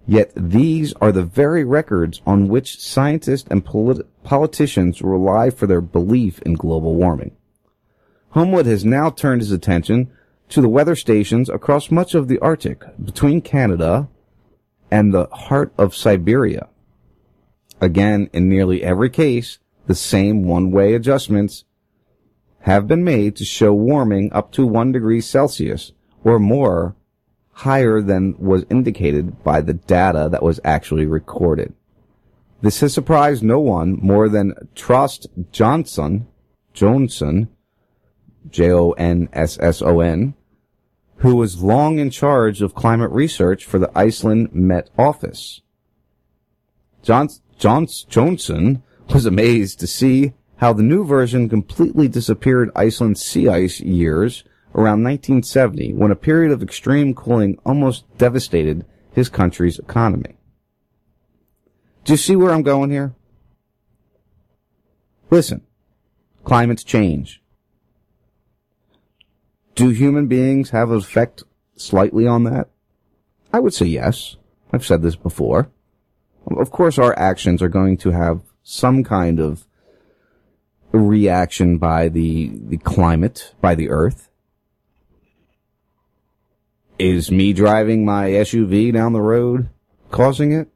Yet these are the very records on which scientists and polit- politicians rely for their belief in global warming. Homewood has now turned his attention to the weather stations across much of the Arctic, between Canada and the heart of Siberia. Again, in nearly every case, the same one-way adjustments have been made to show warming up to 1 degree Celsius or more higher than was indicated by the data that was actually recorded. This has surprised no one more than Trost Johnson, Johnson, J-O-N-S-S-O-N, who was long in charge of climate research for the Iceland Met Office. Johns, Johns, Johnson was amazed to see how the new version completely disappeared Iceland's sea ice years around 1970 when a period of extreme cooling almost devastated his country's economy. Do you see where I'm going here? Listen, climates change. Do human beings have an effect slightly on that? I would say yes. I've said this before. Of course, our actions are going to have some kind of reaction by the, the climate, by the earth. Is me driving my SUV down the road causing it?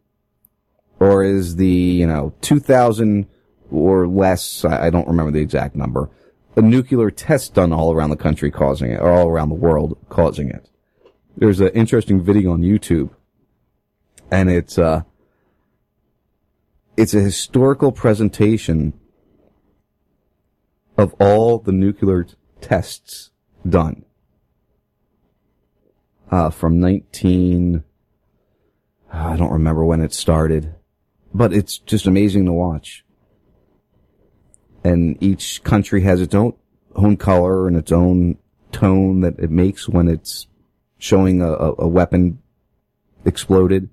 Or is the, you know, 2000 or less, I don't remember the exact number, a nuclear test done all around the country causing it, or all around the world causing it? There's an interesting video on YouTube, and it's, uh, it's a historical presentation of all the nuclear tests done. Uh, from 19, I don't remember when it started, but it's just amazing to watch. And each country has its own, own color and its own tone that it makes when it's showing a, a weapon exploded.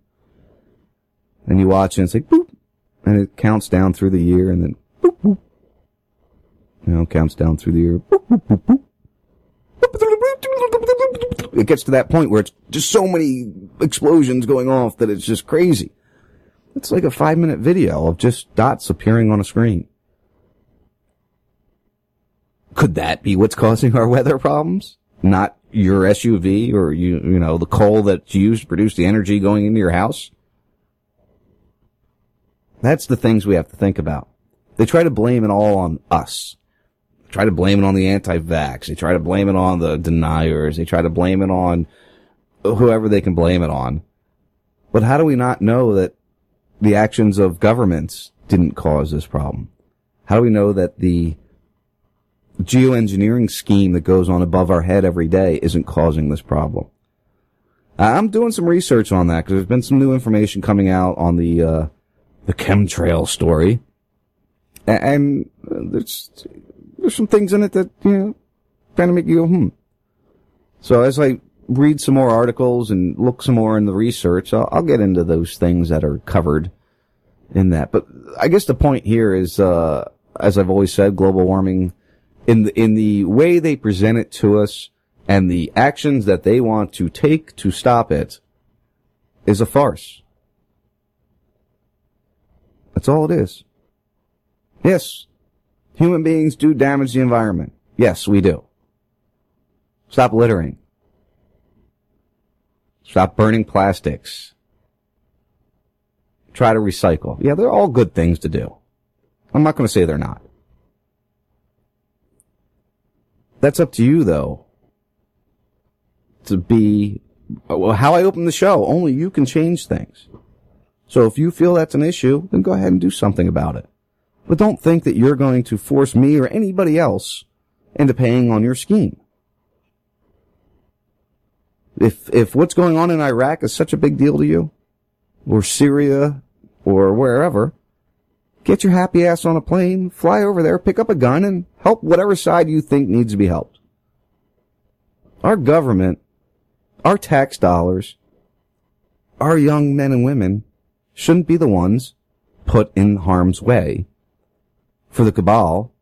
And you watch and it's like boop, and it counts down through the year and then boop boop. You know, counts down through the year. Boop, boop, boop, boop. It gets to that point where it's just so many explosions going off that it's just crazy. It's like a five minute video of just dots appearing on a screen. Could that be what's causing our weather problems? Not your SUV or you, you know, the coal that's used to produce the energy going into your house? That's the things we have to think about. They try to blame it all on us. They try to blame it on the anti-vax. They try to blame it on the deniers. They try to blame it on whoever they can blame it on. But how do we not know that the actions of governments didn't cause this problem? How do we know that the geoengineering scheme that goes on above our head every day isn't causing this problem? I'm doing some research on that because there's been some new information coming out on the uh, the chemtrail story, and uh, there's there's some things in it that you know kind of make you go hmm. So as I read some more articles and look some more in the research, I'll, I'll get into those things that are covered in that. But I guess the point here is, uh, as I've always said, global warming in the, in the way they present it to us and the actions that they want to take to stop it is a farce. That's all it is. Yes, human beings do damage the environment. Yes, we do. Stop littering. Stop burning plastics. Try to recycle. Yeah, they're all good things to do. I'm not going to say they're not. That's up to you, though. To be, well, how I open the show, only you can change things. So if you feel that's an issue, then go ahead and do something about it. But don't think that you're going to force me or anybody else into paying on your scheme. If, if what's going on in Iraq is such a big deal to you, or Syria, or wherever, get your happy ass on a plane, fly over there, pick up a gun, and help whatever side you think needs to be helped. Our government, our tax dollars, our young men and women shouldn't be the ones put in harm's way for the cabal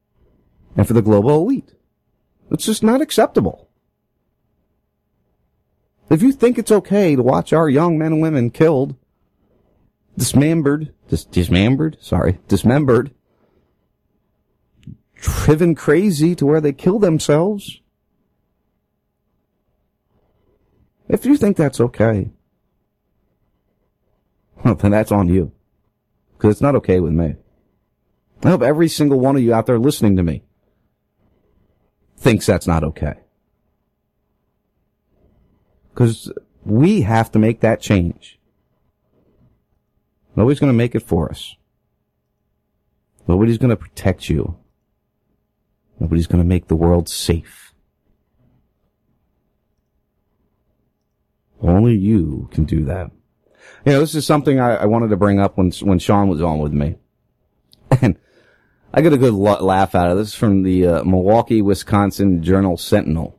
and for the global elite. It's just not acceptable. If you think it's okay to watch our young men and women killed, dismembered, dis- dismembered, sorry, dismembered, driven crazy to where they kill themselves, if you think that's okay, then that's on you. Because it's not okay with me. I hope every single one of you out there listening to me thinks that's not okay. Because we have to make that change. Nobody's going to make it for us. Nobody's going to protect you. Nobody's going to make the world safe. Only you can do that. You know, this is something I, I wanted to bring up when when Sean was on with me, and I got a good laugh out of this from the uh, Milwaukee, Wisconsin Journal Sentinel,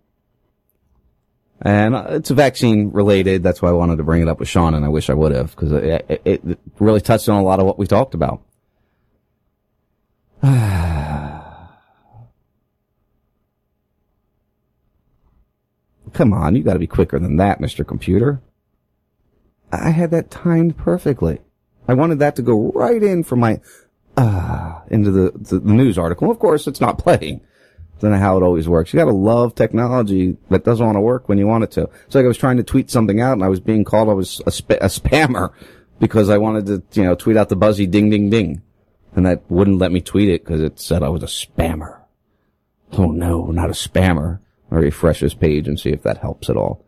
and uh, it's a vaccine related. That's why I wanted to bring it up with Sean, and I wish I would have because it, it, it really touched on a lot of what we talked about. Come on, you got to be quicker than that, Mister Computer. I had that timed perfectly. I wanted that to go right in from my ah into the, the, the news article. Of course, it's not playing. Not how it always works. You got to love technology that doesn't want to work when you want it to. It's like I was trying to tweet something out and I was being called I was a, sp- a spammer because I wanted to, you know, tweet out the buzzy ding ding ding, and that wouldn't let me tweet it because it said I was a spammer. Oh no, not a spammer. I'll refresh this page and see if that helps at all.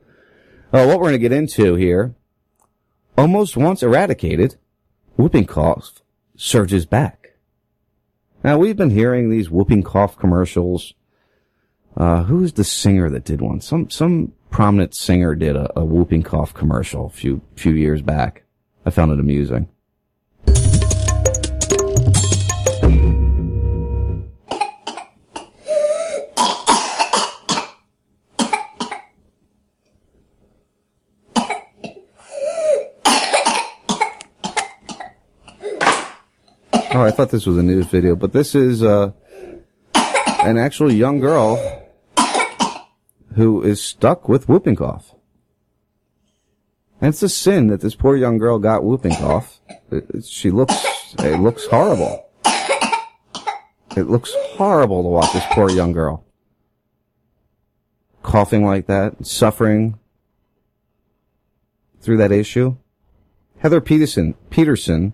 Uh, what we're going to get into here almost once eradicated, whooping cough surges back. Now we've been hearing these whooping cough commercials. Uh, who's the singer that did one? Some, some prominent singer did a, a whooping cough commercial a few, few years back. I found it amusing. I thought this was a news video, but this is uh, an actual young girl who is stuck with whooping cough. And it's a sin that this poor young girl got whooping cough. It- she looks, it looks horrible. It looks horrible to watch this poor young girl coughing like that, suffering through that issue. Heather Peterson, Peterson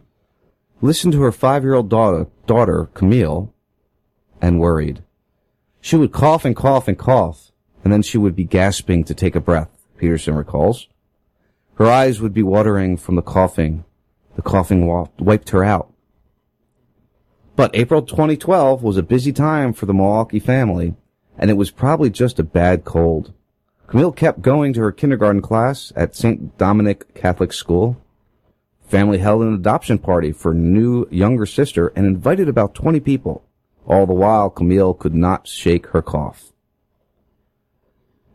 listened to her five-year-old daughter, daughter, Camille, and worried. She would cough and cough and cough, and then she would be gasping to take a breath, Peterson recalls. Her eyes would be watering from the coughing. The coughing wiped her out. But April 2012 was a busy time for the Milwaukee family, and it was probably just a bad cold. Camille kept going to her kindergarten class at St. Dominic Catholic School. Family held an adoption party for new younger sister and invited about 20 people. All the while, Camille could not shake her cough.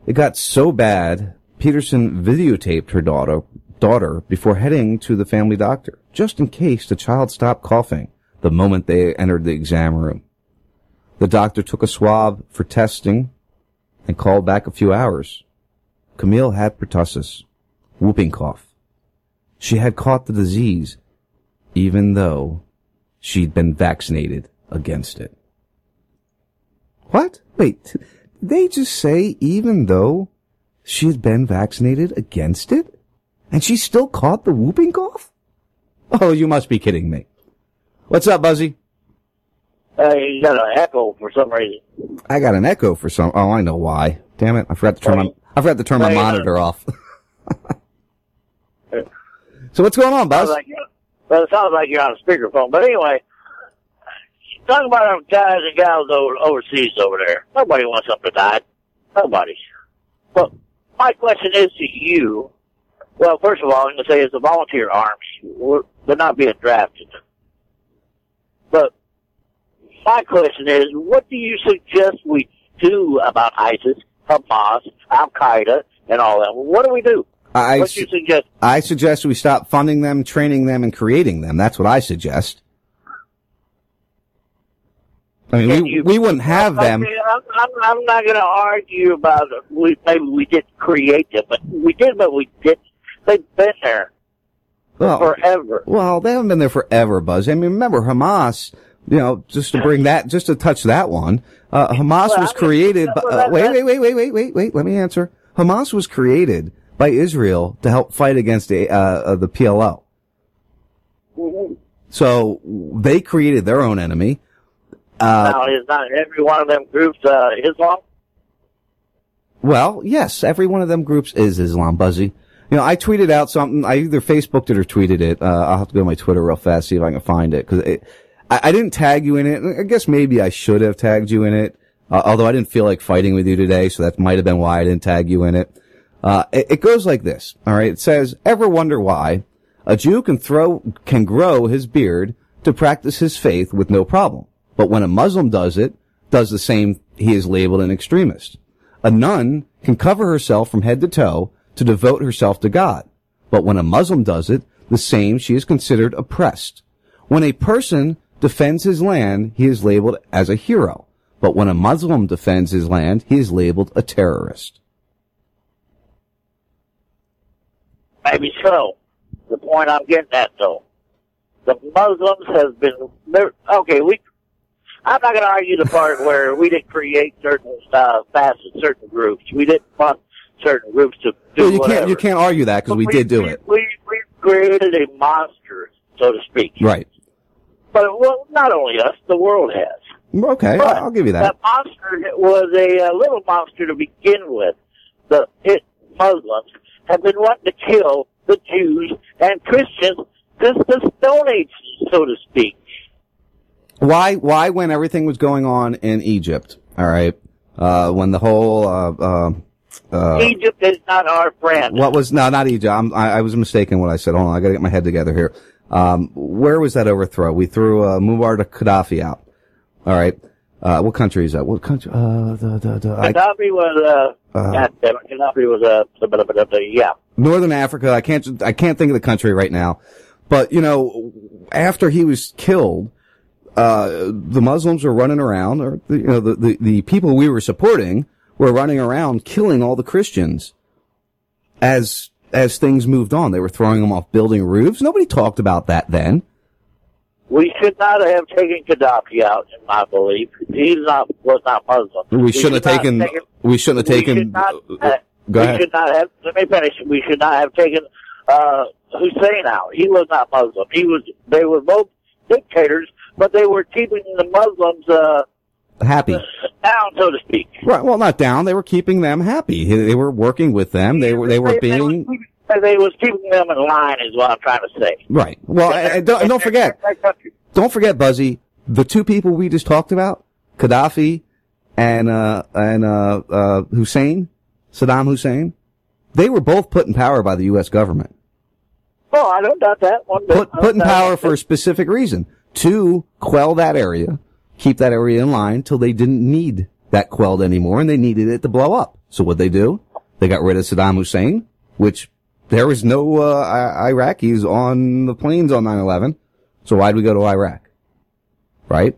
It got so bad, Peterson videotaped her daughter, daughter before heading to the family doctor, just in case the child stopped coughing the moment they entered the exam room. The doctor took a swab for testing and called back a few hours. Camille had pertussis, whooping cough. She had caught the disease, even though she'd been vaccinated against it. What? Wait, did they just say even though she had been vaccinated against it? And she still caught the whooping cough? Oh, you must be kidding me. What's up, Buzzy? Uh, you got an echo for some reason. I got an echo for some. Oh, I know why. Damn it! I forgot to turn my. I forgot to turn my uh, monitor off. so what's going on, Buzz? Sounds like well, it sounds like you're on a speakerphone. But anyway, talking about our guys and gals over, overseas over there. Nobody wants them to die. Nobody. But my question is to you. Well, first of all, I'm going to say it's a volunteer army. They're not being drafted. But my question is, what do you suggest we do about ISIS Hamas, Al Qaeda, and all that. What do we do? I, what do you suggest? I suggest we stop funding them, training them, and creating them. That's what I suggest. I mean, we, we wouldn't have them. Okay, I'm, I'm, I'm not going to argue about it. We, maybe we didn't create them, but we did, but we didn't. They've been there Well, forever. Well, they haven't been there forever, Buzz. I mean, remember Hamas, you know, just to bring that, just to touch that one, uh, Hamas Well, was created, by, uh, wait, wait, wait, wait, wait, wait, wait, let me answer. Hamas was created by Israel to help fight against the, uh, uh, the PLO. So they created their own enemy. Uh, now, is not every one of them groups uh, Islam? Well, yes, every one of them groups is Islam, Buzzy. You know, I tweeted out something. I either Facebooked it or tweeted it. Uh, I'll have to go to my Twitter real fast see if I can find it because I, I didn't tag you in it. I guess maybe I should have tagged you in it. Uh, although I didn't feel like fighting with you today, so that might have been why I didn't tag you in it. Uh, it, it goes like this. All right. It says, ever wonder why a Jew can throw, can grow his beard to practice his faith with no problem. But when a Muslim does it, does the same, he is labeled an extremist. A nun can cover herself from head to toe to devote herself to God. But when a Muslim does it, the same, she is considered oppressed. When a person defends his land, he is labeled as a hero. But when a Muslim defends his land, he is labeled a terrorist. Maybe so. The point I'm getting at, though, the Muslims have been okay. We, I'm not going to argue the part where we didn't create certain uh, facets, certain groups. We didn't fund certain groups to do Well, you whatever. can't, you can't argue that because we did do it. We we created a monster, so to speak. Right. But well, not only us, the world has. Okay, But I'll give you that. That monster was a, uh little monster to begin with. The it, Muslims have been wanting to kill the Jews and Christians since the Stone Age, so to speak. Why, why when everything was going on in Egypt, alright, uh, when the whole, uh, uh, uh, Egypt is not our friend. what was, no, not Egypt, I'm, I, I was mistaken what I said, hold on, I gotta get my head together here. Um, where was that overthrow? We threw, uh, Muammar Gaddafi out. Alright, uh, what country is that? What country, uh, the, the, the, I, Gaddafi was, uh, Uh, God damn it, Gaddafi was, uh, blah, blah, blah, blah, yeah. Northern Africa. I can't, I can't think of the country right now. But, you know, after he was killed, uh, the Muslims were running around, or, you know, the, the, the people we were supporting were running around killing all the Christians as, as things moved on. They were throwing them off building roofs. Nobody talked about that then. We should not have taken Gaddafi out, in my belief. He's not, was not Muslim. We, shouldn't have should not taken, we shouldn't have taken, should not, uh, go we ahead. should not have. Let me finish. We should not have taken uh, Hussein out. He was not Muslim. He was. They were both dictators, but they were keeping the Muslims uh, happy. down, so to speak. Right. Well, not down. They were keeping them happy. They were working with them. They were, they were being, They was keeping them in line, is what I'm trying to say. Right. Well, and- don't, and don't forget, don't forget, Buzzy, the two people we just talked about, Gaddafi and, uh, and, uh, uh, Hussein, Saddam Hussein, they were both put in power by the U.S. government. Well, I don't doubt that one. Put, put in power for a specific reason. To quell that area, keep that area in line till they didn't need that quelled anymore and they needed it to blow up. So what they do? They got rid of Saddam Hussein, which there was no, uh, I- Iraqis on the planes on 9-11. So why'd we go to Iraq? Right?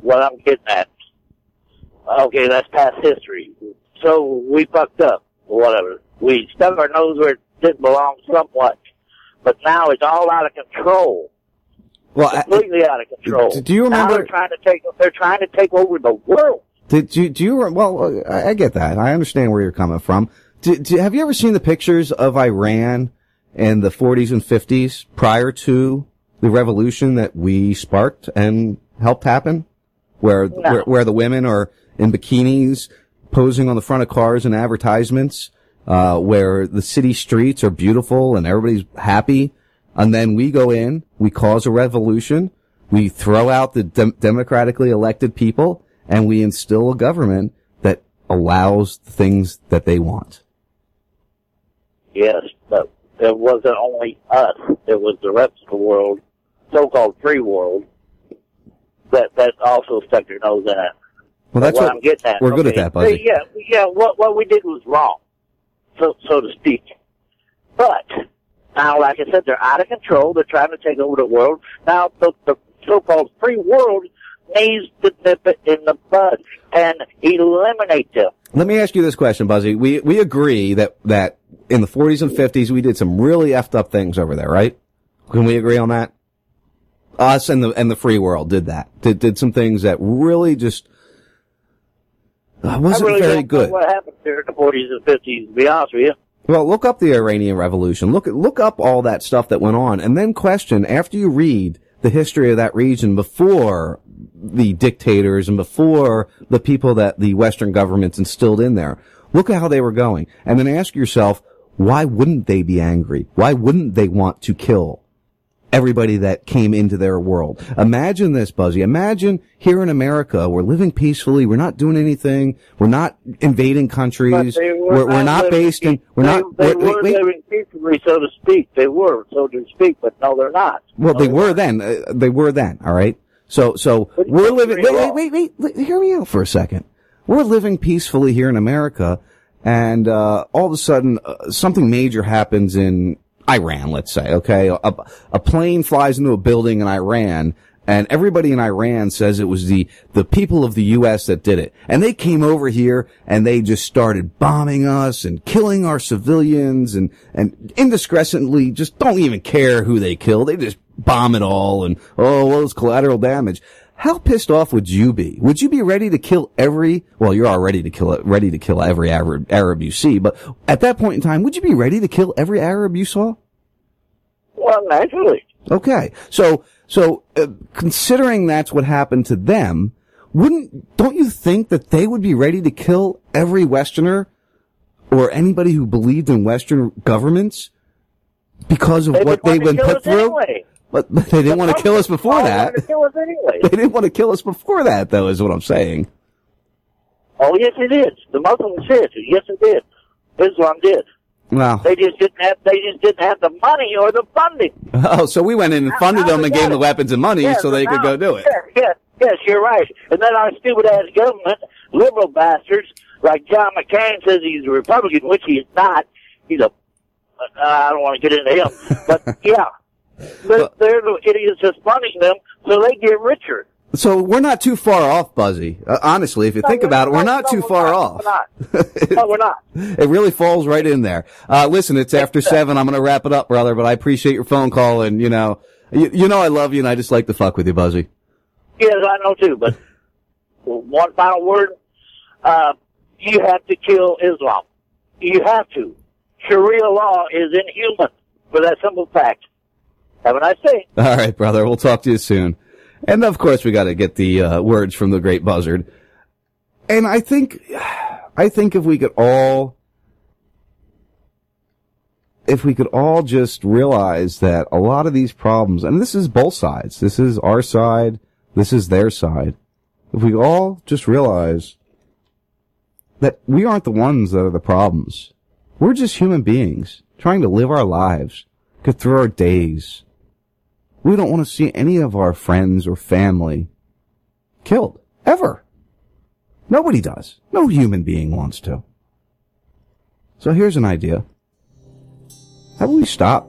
what I'm getting at. Okay, that's past history. So we fucked up, or whatever. We stuck our nose where it didn't belong somewhat. But now it's all out of control. Well, I- completely out of control. Do you Now remember- they're trying to take they're trying to take over the world. Did you, do you, well, I, I get that. I understand where you're coming from. Do, do, have you ever seen the pictures of Iran in the 40s and 50s prior to the revolution that we sparked and helped happen? Where, No. where, where the women are in bikinis posing on the front of cars and advertisements, uh, where the city streets are beautiful and everybody's happy. And then we go in, we cause a revolution, we throw out the dem- democratically elected people, and we instill a government that allows the things that they want. Yes, but it wasn't only us. It was the rest of the world, so-called free world, that that also stuck their nose in it. Well, that's what, what- I'm getting at. we're good at okay? that, Buzzy. Yeah, yeah. What what we did was wrong, so so to speak. But now, like I said, they're out of control. They're trying to take over the world. Now, the, the so-called free world needs to nip it in the bud and eliminate them. Let me ask you this question, Buzzy. We we agree that that in the 40s and 50s we did some really effed up things over there, right? Can we agree on that? Us and the and the free world did that. Did did some things that really just uh, wasn't really very good. what happened there in the 40s and 50s, to be honest with you. Well, look up the Iranian Revolution. Look at look up all that stuff that went on, and then question after you read the history of that region before the dictators and before the people that the Western governments instilled in there. Look at how they were going, and then ask yourself, why wouldn't they be angry? Why wouldn't they want to kill everybody that came into their world? Imagine this, Buzzy. Imagine here in America, we're living peacefully. We're not doing anything. We're not invading countries. Were We're, we're not based in. We're they, not. They we're- were wait, wait. living peacefully, so to speak. They were, so to speak, but no, they're not. Well, they were then. Uh, they were then. All right. So, so we're living. Wait, wait, wait, wait, wait. Hear me out for a second. We're living peacefully here in America, and uh, all of a sudden, uh, something major happens in Iran. Let's say, okay, a, a plane flies into a building in Iran. And everybody in Iran says it was the, the people of the U.S. that did it. And they came over here and they just started bombing us and killing our civilians and, and indiscreetly just don't even care who they kill. They just bomb it all and, oh, well, it's collateral damage. How pissed off would you be? Would you be ready to kill every, well, you're already to kill, ready to kill every Arab, Arab you see, but at that point in time, would you be ready to kill every Arab you saw? Well, naturally. Okay. So, so, uh, considering that's what happened to them, wouldn't, don't you think that they would be ready to kill every Westerner or anybody who believed in Western governments because of They what they've been put through? Anyway. But, but they didn't want to kill us before that. to kill us anyway. They didn't want to kill us before that, though, is what I'm saying. Oh, yes, it is. The Muslims did. Yes, it did. Islam did. Well, They just didn't have. They just didn't have the money or the funding. oh, so we went in and funded them and gave them the weapons and money Yes, so they could go do it. Yes, yes, yes, you're right. And then our stupid ass government, liberal bastards like John McCain says he's a Republican, which he is not. He's a. Uh, I don't want to get into him, but yeah, they're, they're the idiots just funding them so they get richer. So we're not too far off, Buzzy. Uh, honestly, if you think about it, we're not too far off. We're not. no, we're not. It really falls right in there. Uh, listen, it's after seven. I'm going to wrap it up, brother, but I appreciate your phone call and, you know, you, you know I love you and I just like to fuck with you, Buzzy. Yes, I know too. But one final word: uh, you have to kill Islam. You have to. Sharia law is inhuman for that simple fact. Have a nice day. All right, brother. We'll talk to you soon. And of course, we got to get the uh, words from the great buzzard. And I think, I think if we could all, if we could all just realize that a lot of these problems, and this is both sides, this is our side, this is their side. If we all just realize that we aren't the ones that are the problems. We're just human beings trying to live our lives, get through our days. We don't want to see any of our friends or family killed. Ever. Nobody does. No human being wants to. So here's an idea. How about we stop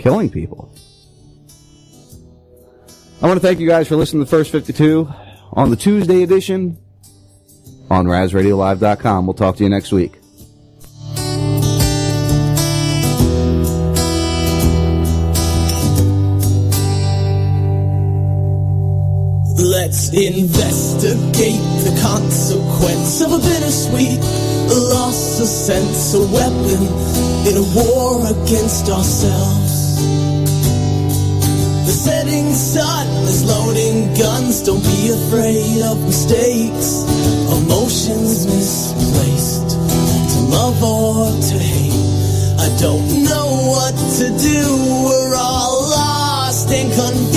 killing people? I want to thank you guys for listening to the first 52 on the Tuesday edition on RasRadioLive.com. We'll talk to you next week. Let's investigate the consequence of a bittersweet a loss of sense, a weapon in a war against ourselves. The setting sun is loading guns, don't be afraid of mistakes, emotions misplaced, to love or to hate. I don't know what to do, we're all lost and confused,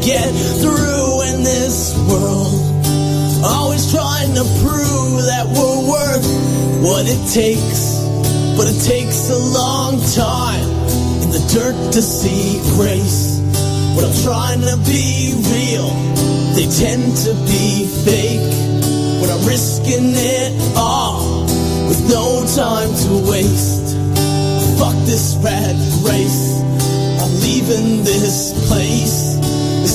get through in this world. Always trying to prove that we're worth what it takes, but it takes a long time in the dirt to see grace. But I'm trying to be real, They tend to be fake, but I'm risking it all with no time to waste. Fuck this rat race. I'm leaving this place.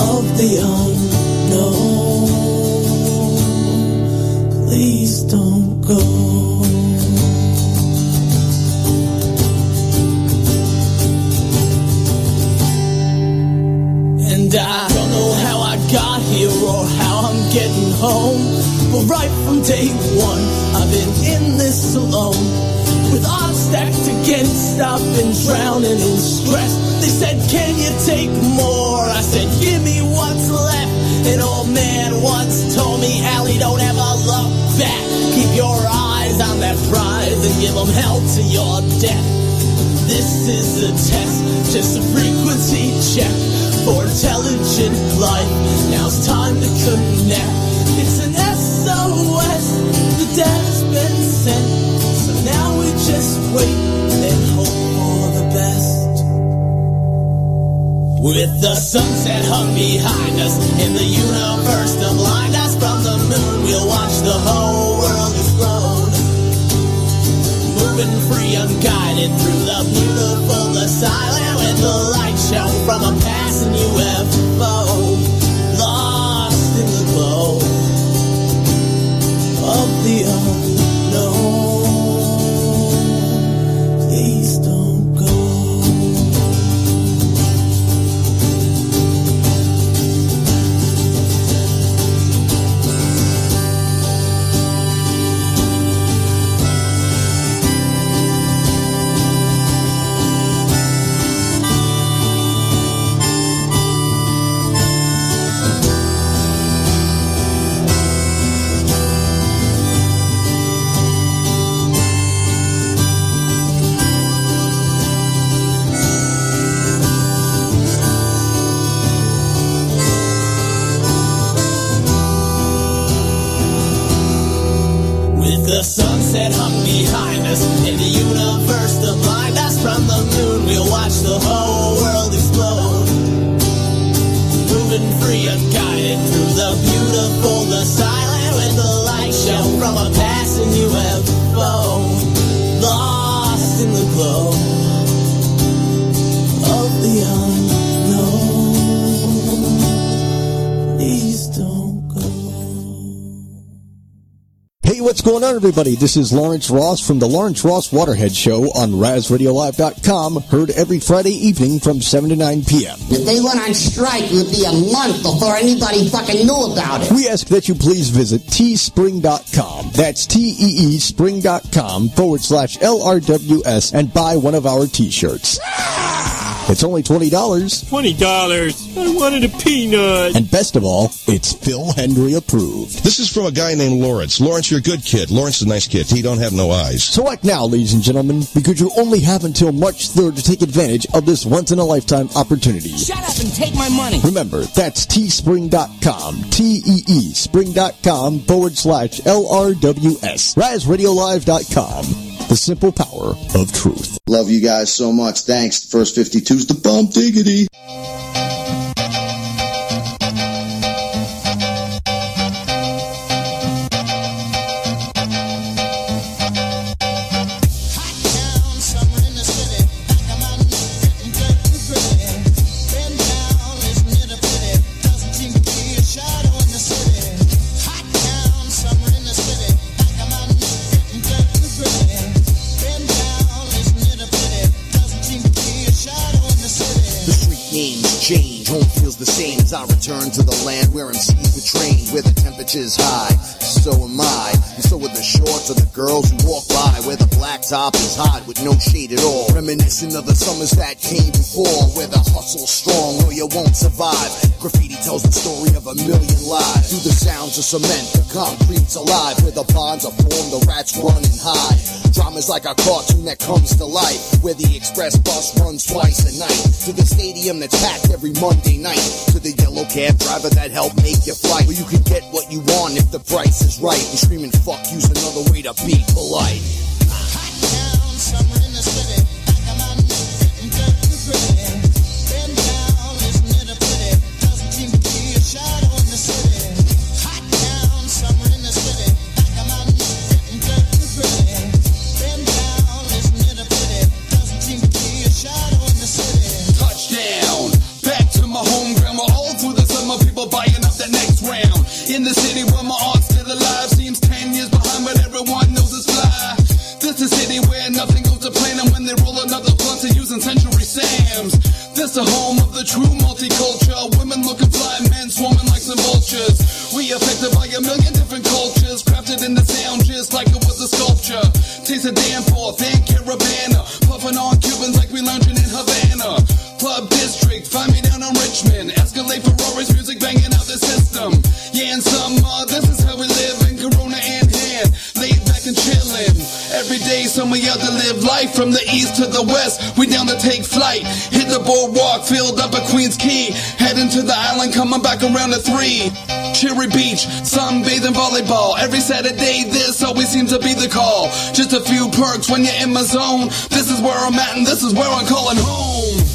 of the unknown. Please don't go. And I don't know how I got here or how I'm getting home. But right from day one, I've been in this alone. With odds stacked against, I've been drowning in stress. They said, Can you take more? I said, Give me what's left. An old man once told me, Allie, don't ever look back. Keep your eyes on that prize and give them hell to your death. This is a test, just a frequency check for intelligent life. Now it's time to connect. It's an With the sunset hung behind us and the universe to blind us from the moon, we'll watch the whole world explode. Moving free, unguided through the beautiful, silent, with the light show from a passing UFO. Lost in the glow the unknown. Everybody? This is Lawrence Ross from the Lawrence Ross Waterhead Show on RasRadioLive.com, heard every Friday evening from 7 to 9 p.m. If they went on strike, it would be a month before anybody fucking knew about it. We ask that you please visit teespring.com. That's T-E-E spring.com forward slash L-R-W-S and buy one of our t-shirts. Ah! It's only $20. $20. I wanted a peanut. And best of all, it's Phil Hendrie approved. This is from a guy named Lawrence. Lawrence, you're a good kid. Lawrence is a nice kid. He don't have no eyes. So act now, ladies and gentlemen, because you only have until March 3rd to take advantage of this once-in-a-lifetime opportunity. Shut up and take my money. Remember, that's teespring.com, T-E-E spring.com forward slash L-R-W-S, RasRadioLive.com. The simple power of truth. Love you guys so much. Thanks. First 52's the bump diggity. Return to the land where MCs were trained, where the temperature's high. So am I. And so are the shorts of the girls who walk top is hot with no shade at all. Reminiscent of the summers that came before where the hustle's strong or you won't survive. Graffiti tells the story of a million lives. Through the sounds of cement, the concrete's alive. Where the bonds are formed, the rats running high. Drama's like a cartoon that comes to life. Where the express bus runs twice a night. To the stadium that's packed every Monday night. To the yellow cab driver that helped make your flight. Where you can get what you want if the price is right. And screaming fuck you's another way to be polite. In the city where my art's still alive. Seems 10 years behind, but everyone knows it's fly. This is a city where nothing goes to plan, and when they roll another blunt, they're using Century Sam's. This the home of the true multicultural. Women looking fly, men swarming like some vultures. We affected by a million different cultures, crafted in the sound just like it was a sculpture. Taste of Danforth and Caravana, Every day, some we out to live life from the east to the west. We down to take flight. Hit the boardwalk, filled up at Queens Quay. Heading to the island, coming back around at three. Cherry Beach, sunbathing volleyball. Every Saturday, this always seems to be the call. Just a few perks when you're in my zone. This is where I'm at, and this is where I'm calling home.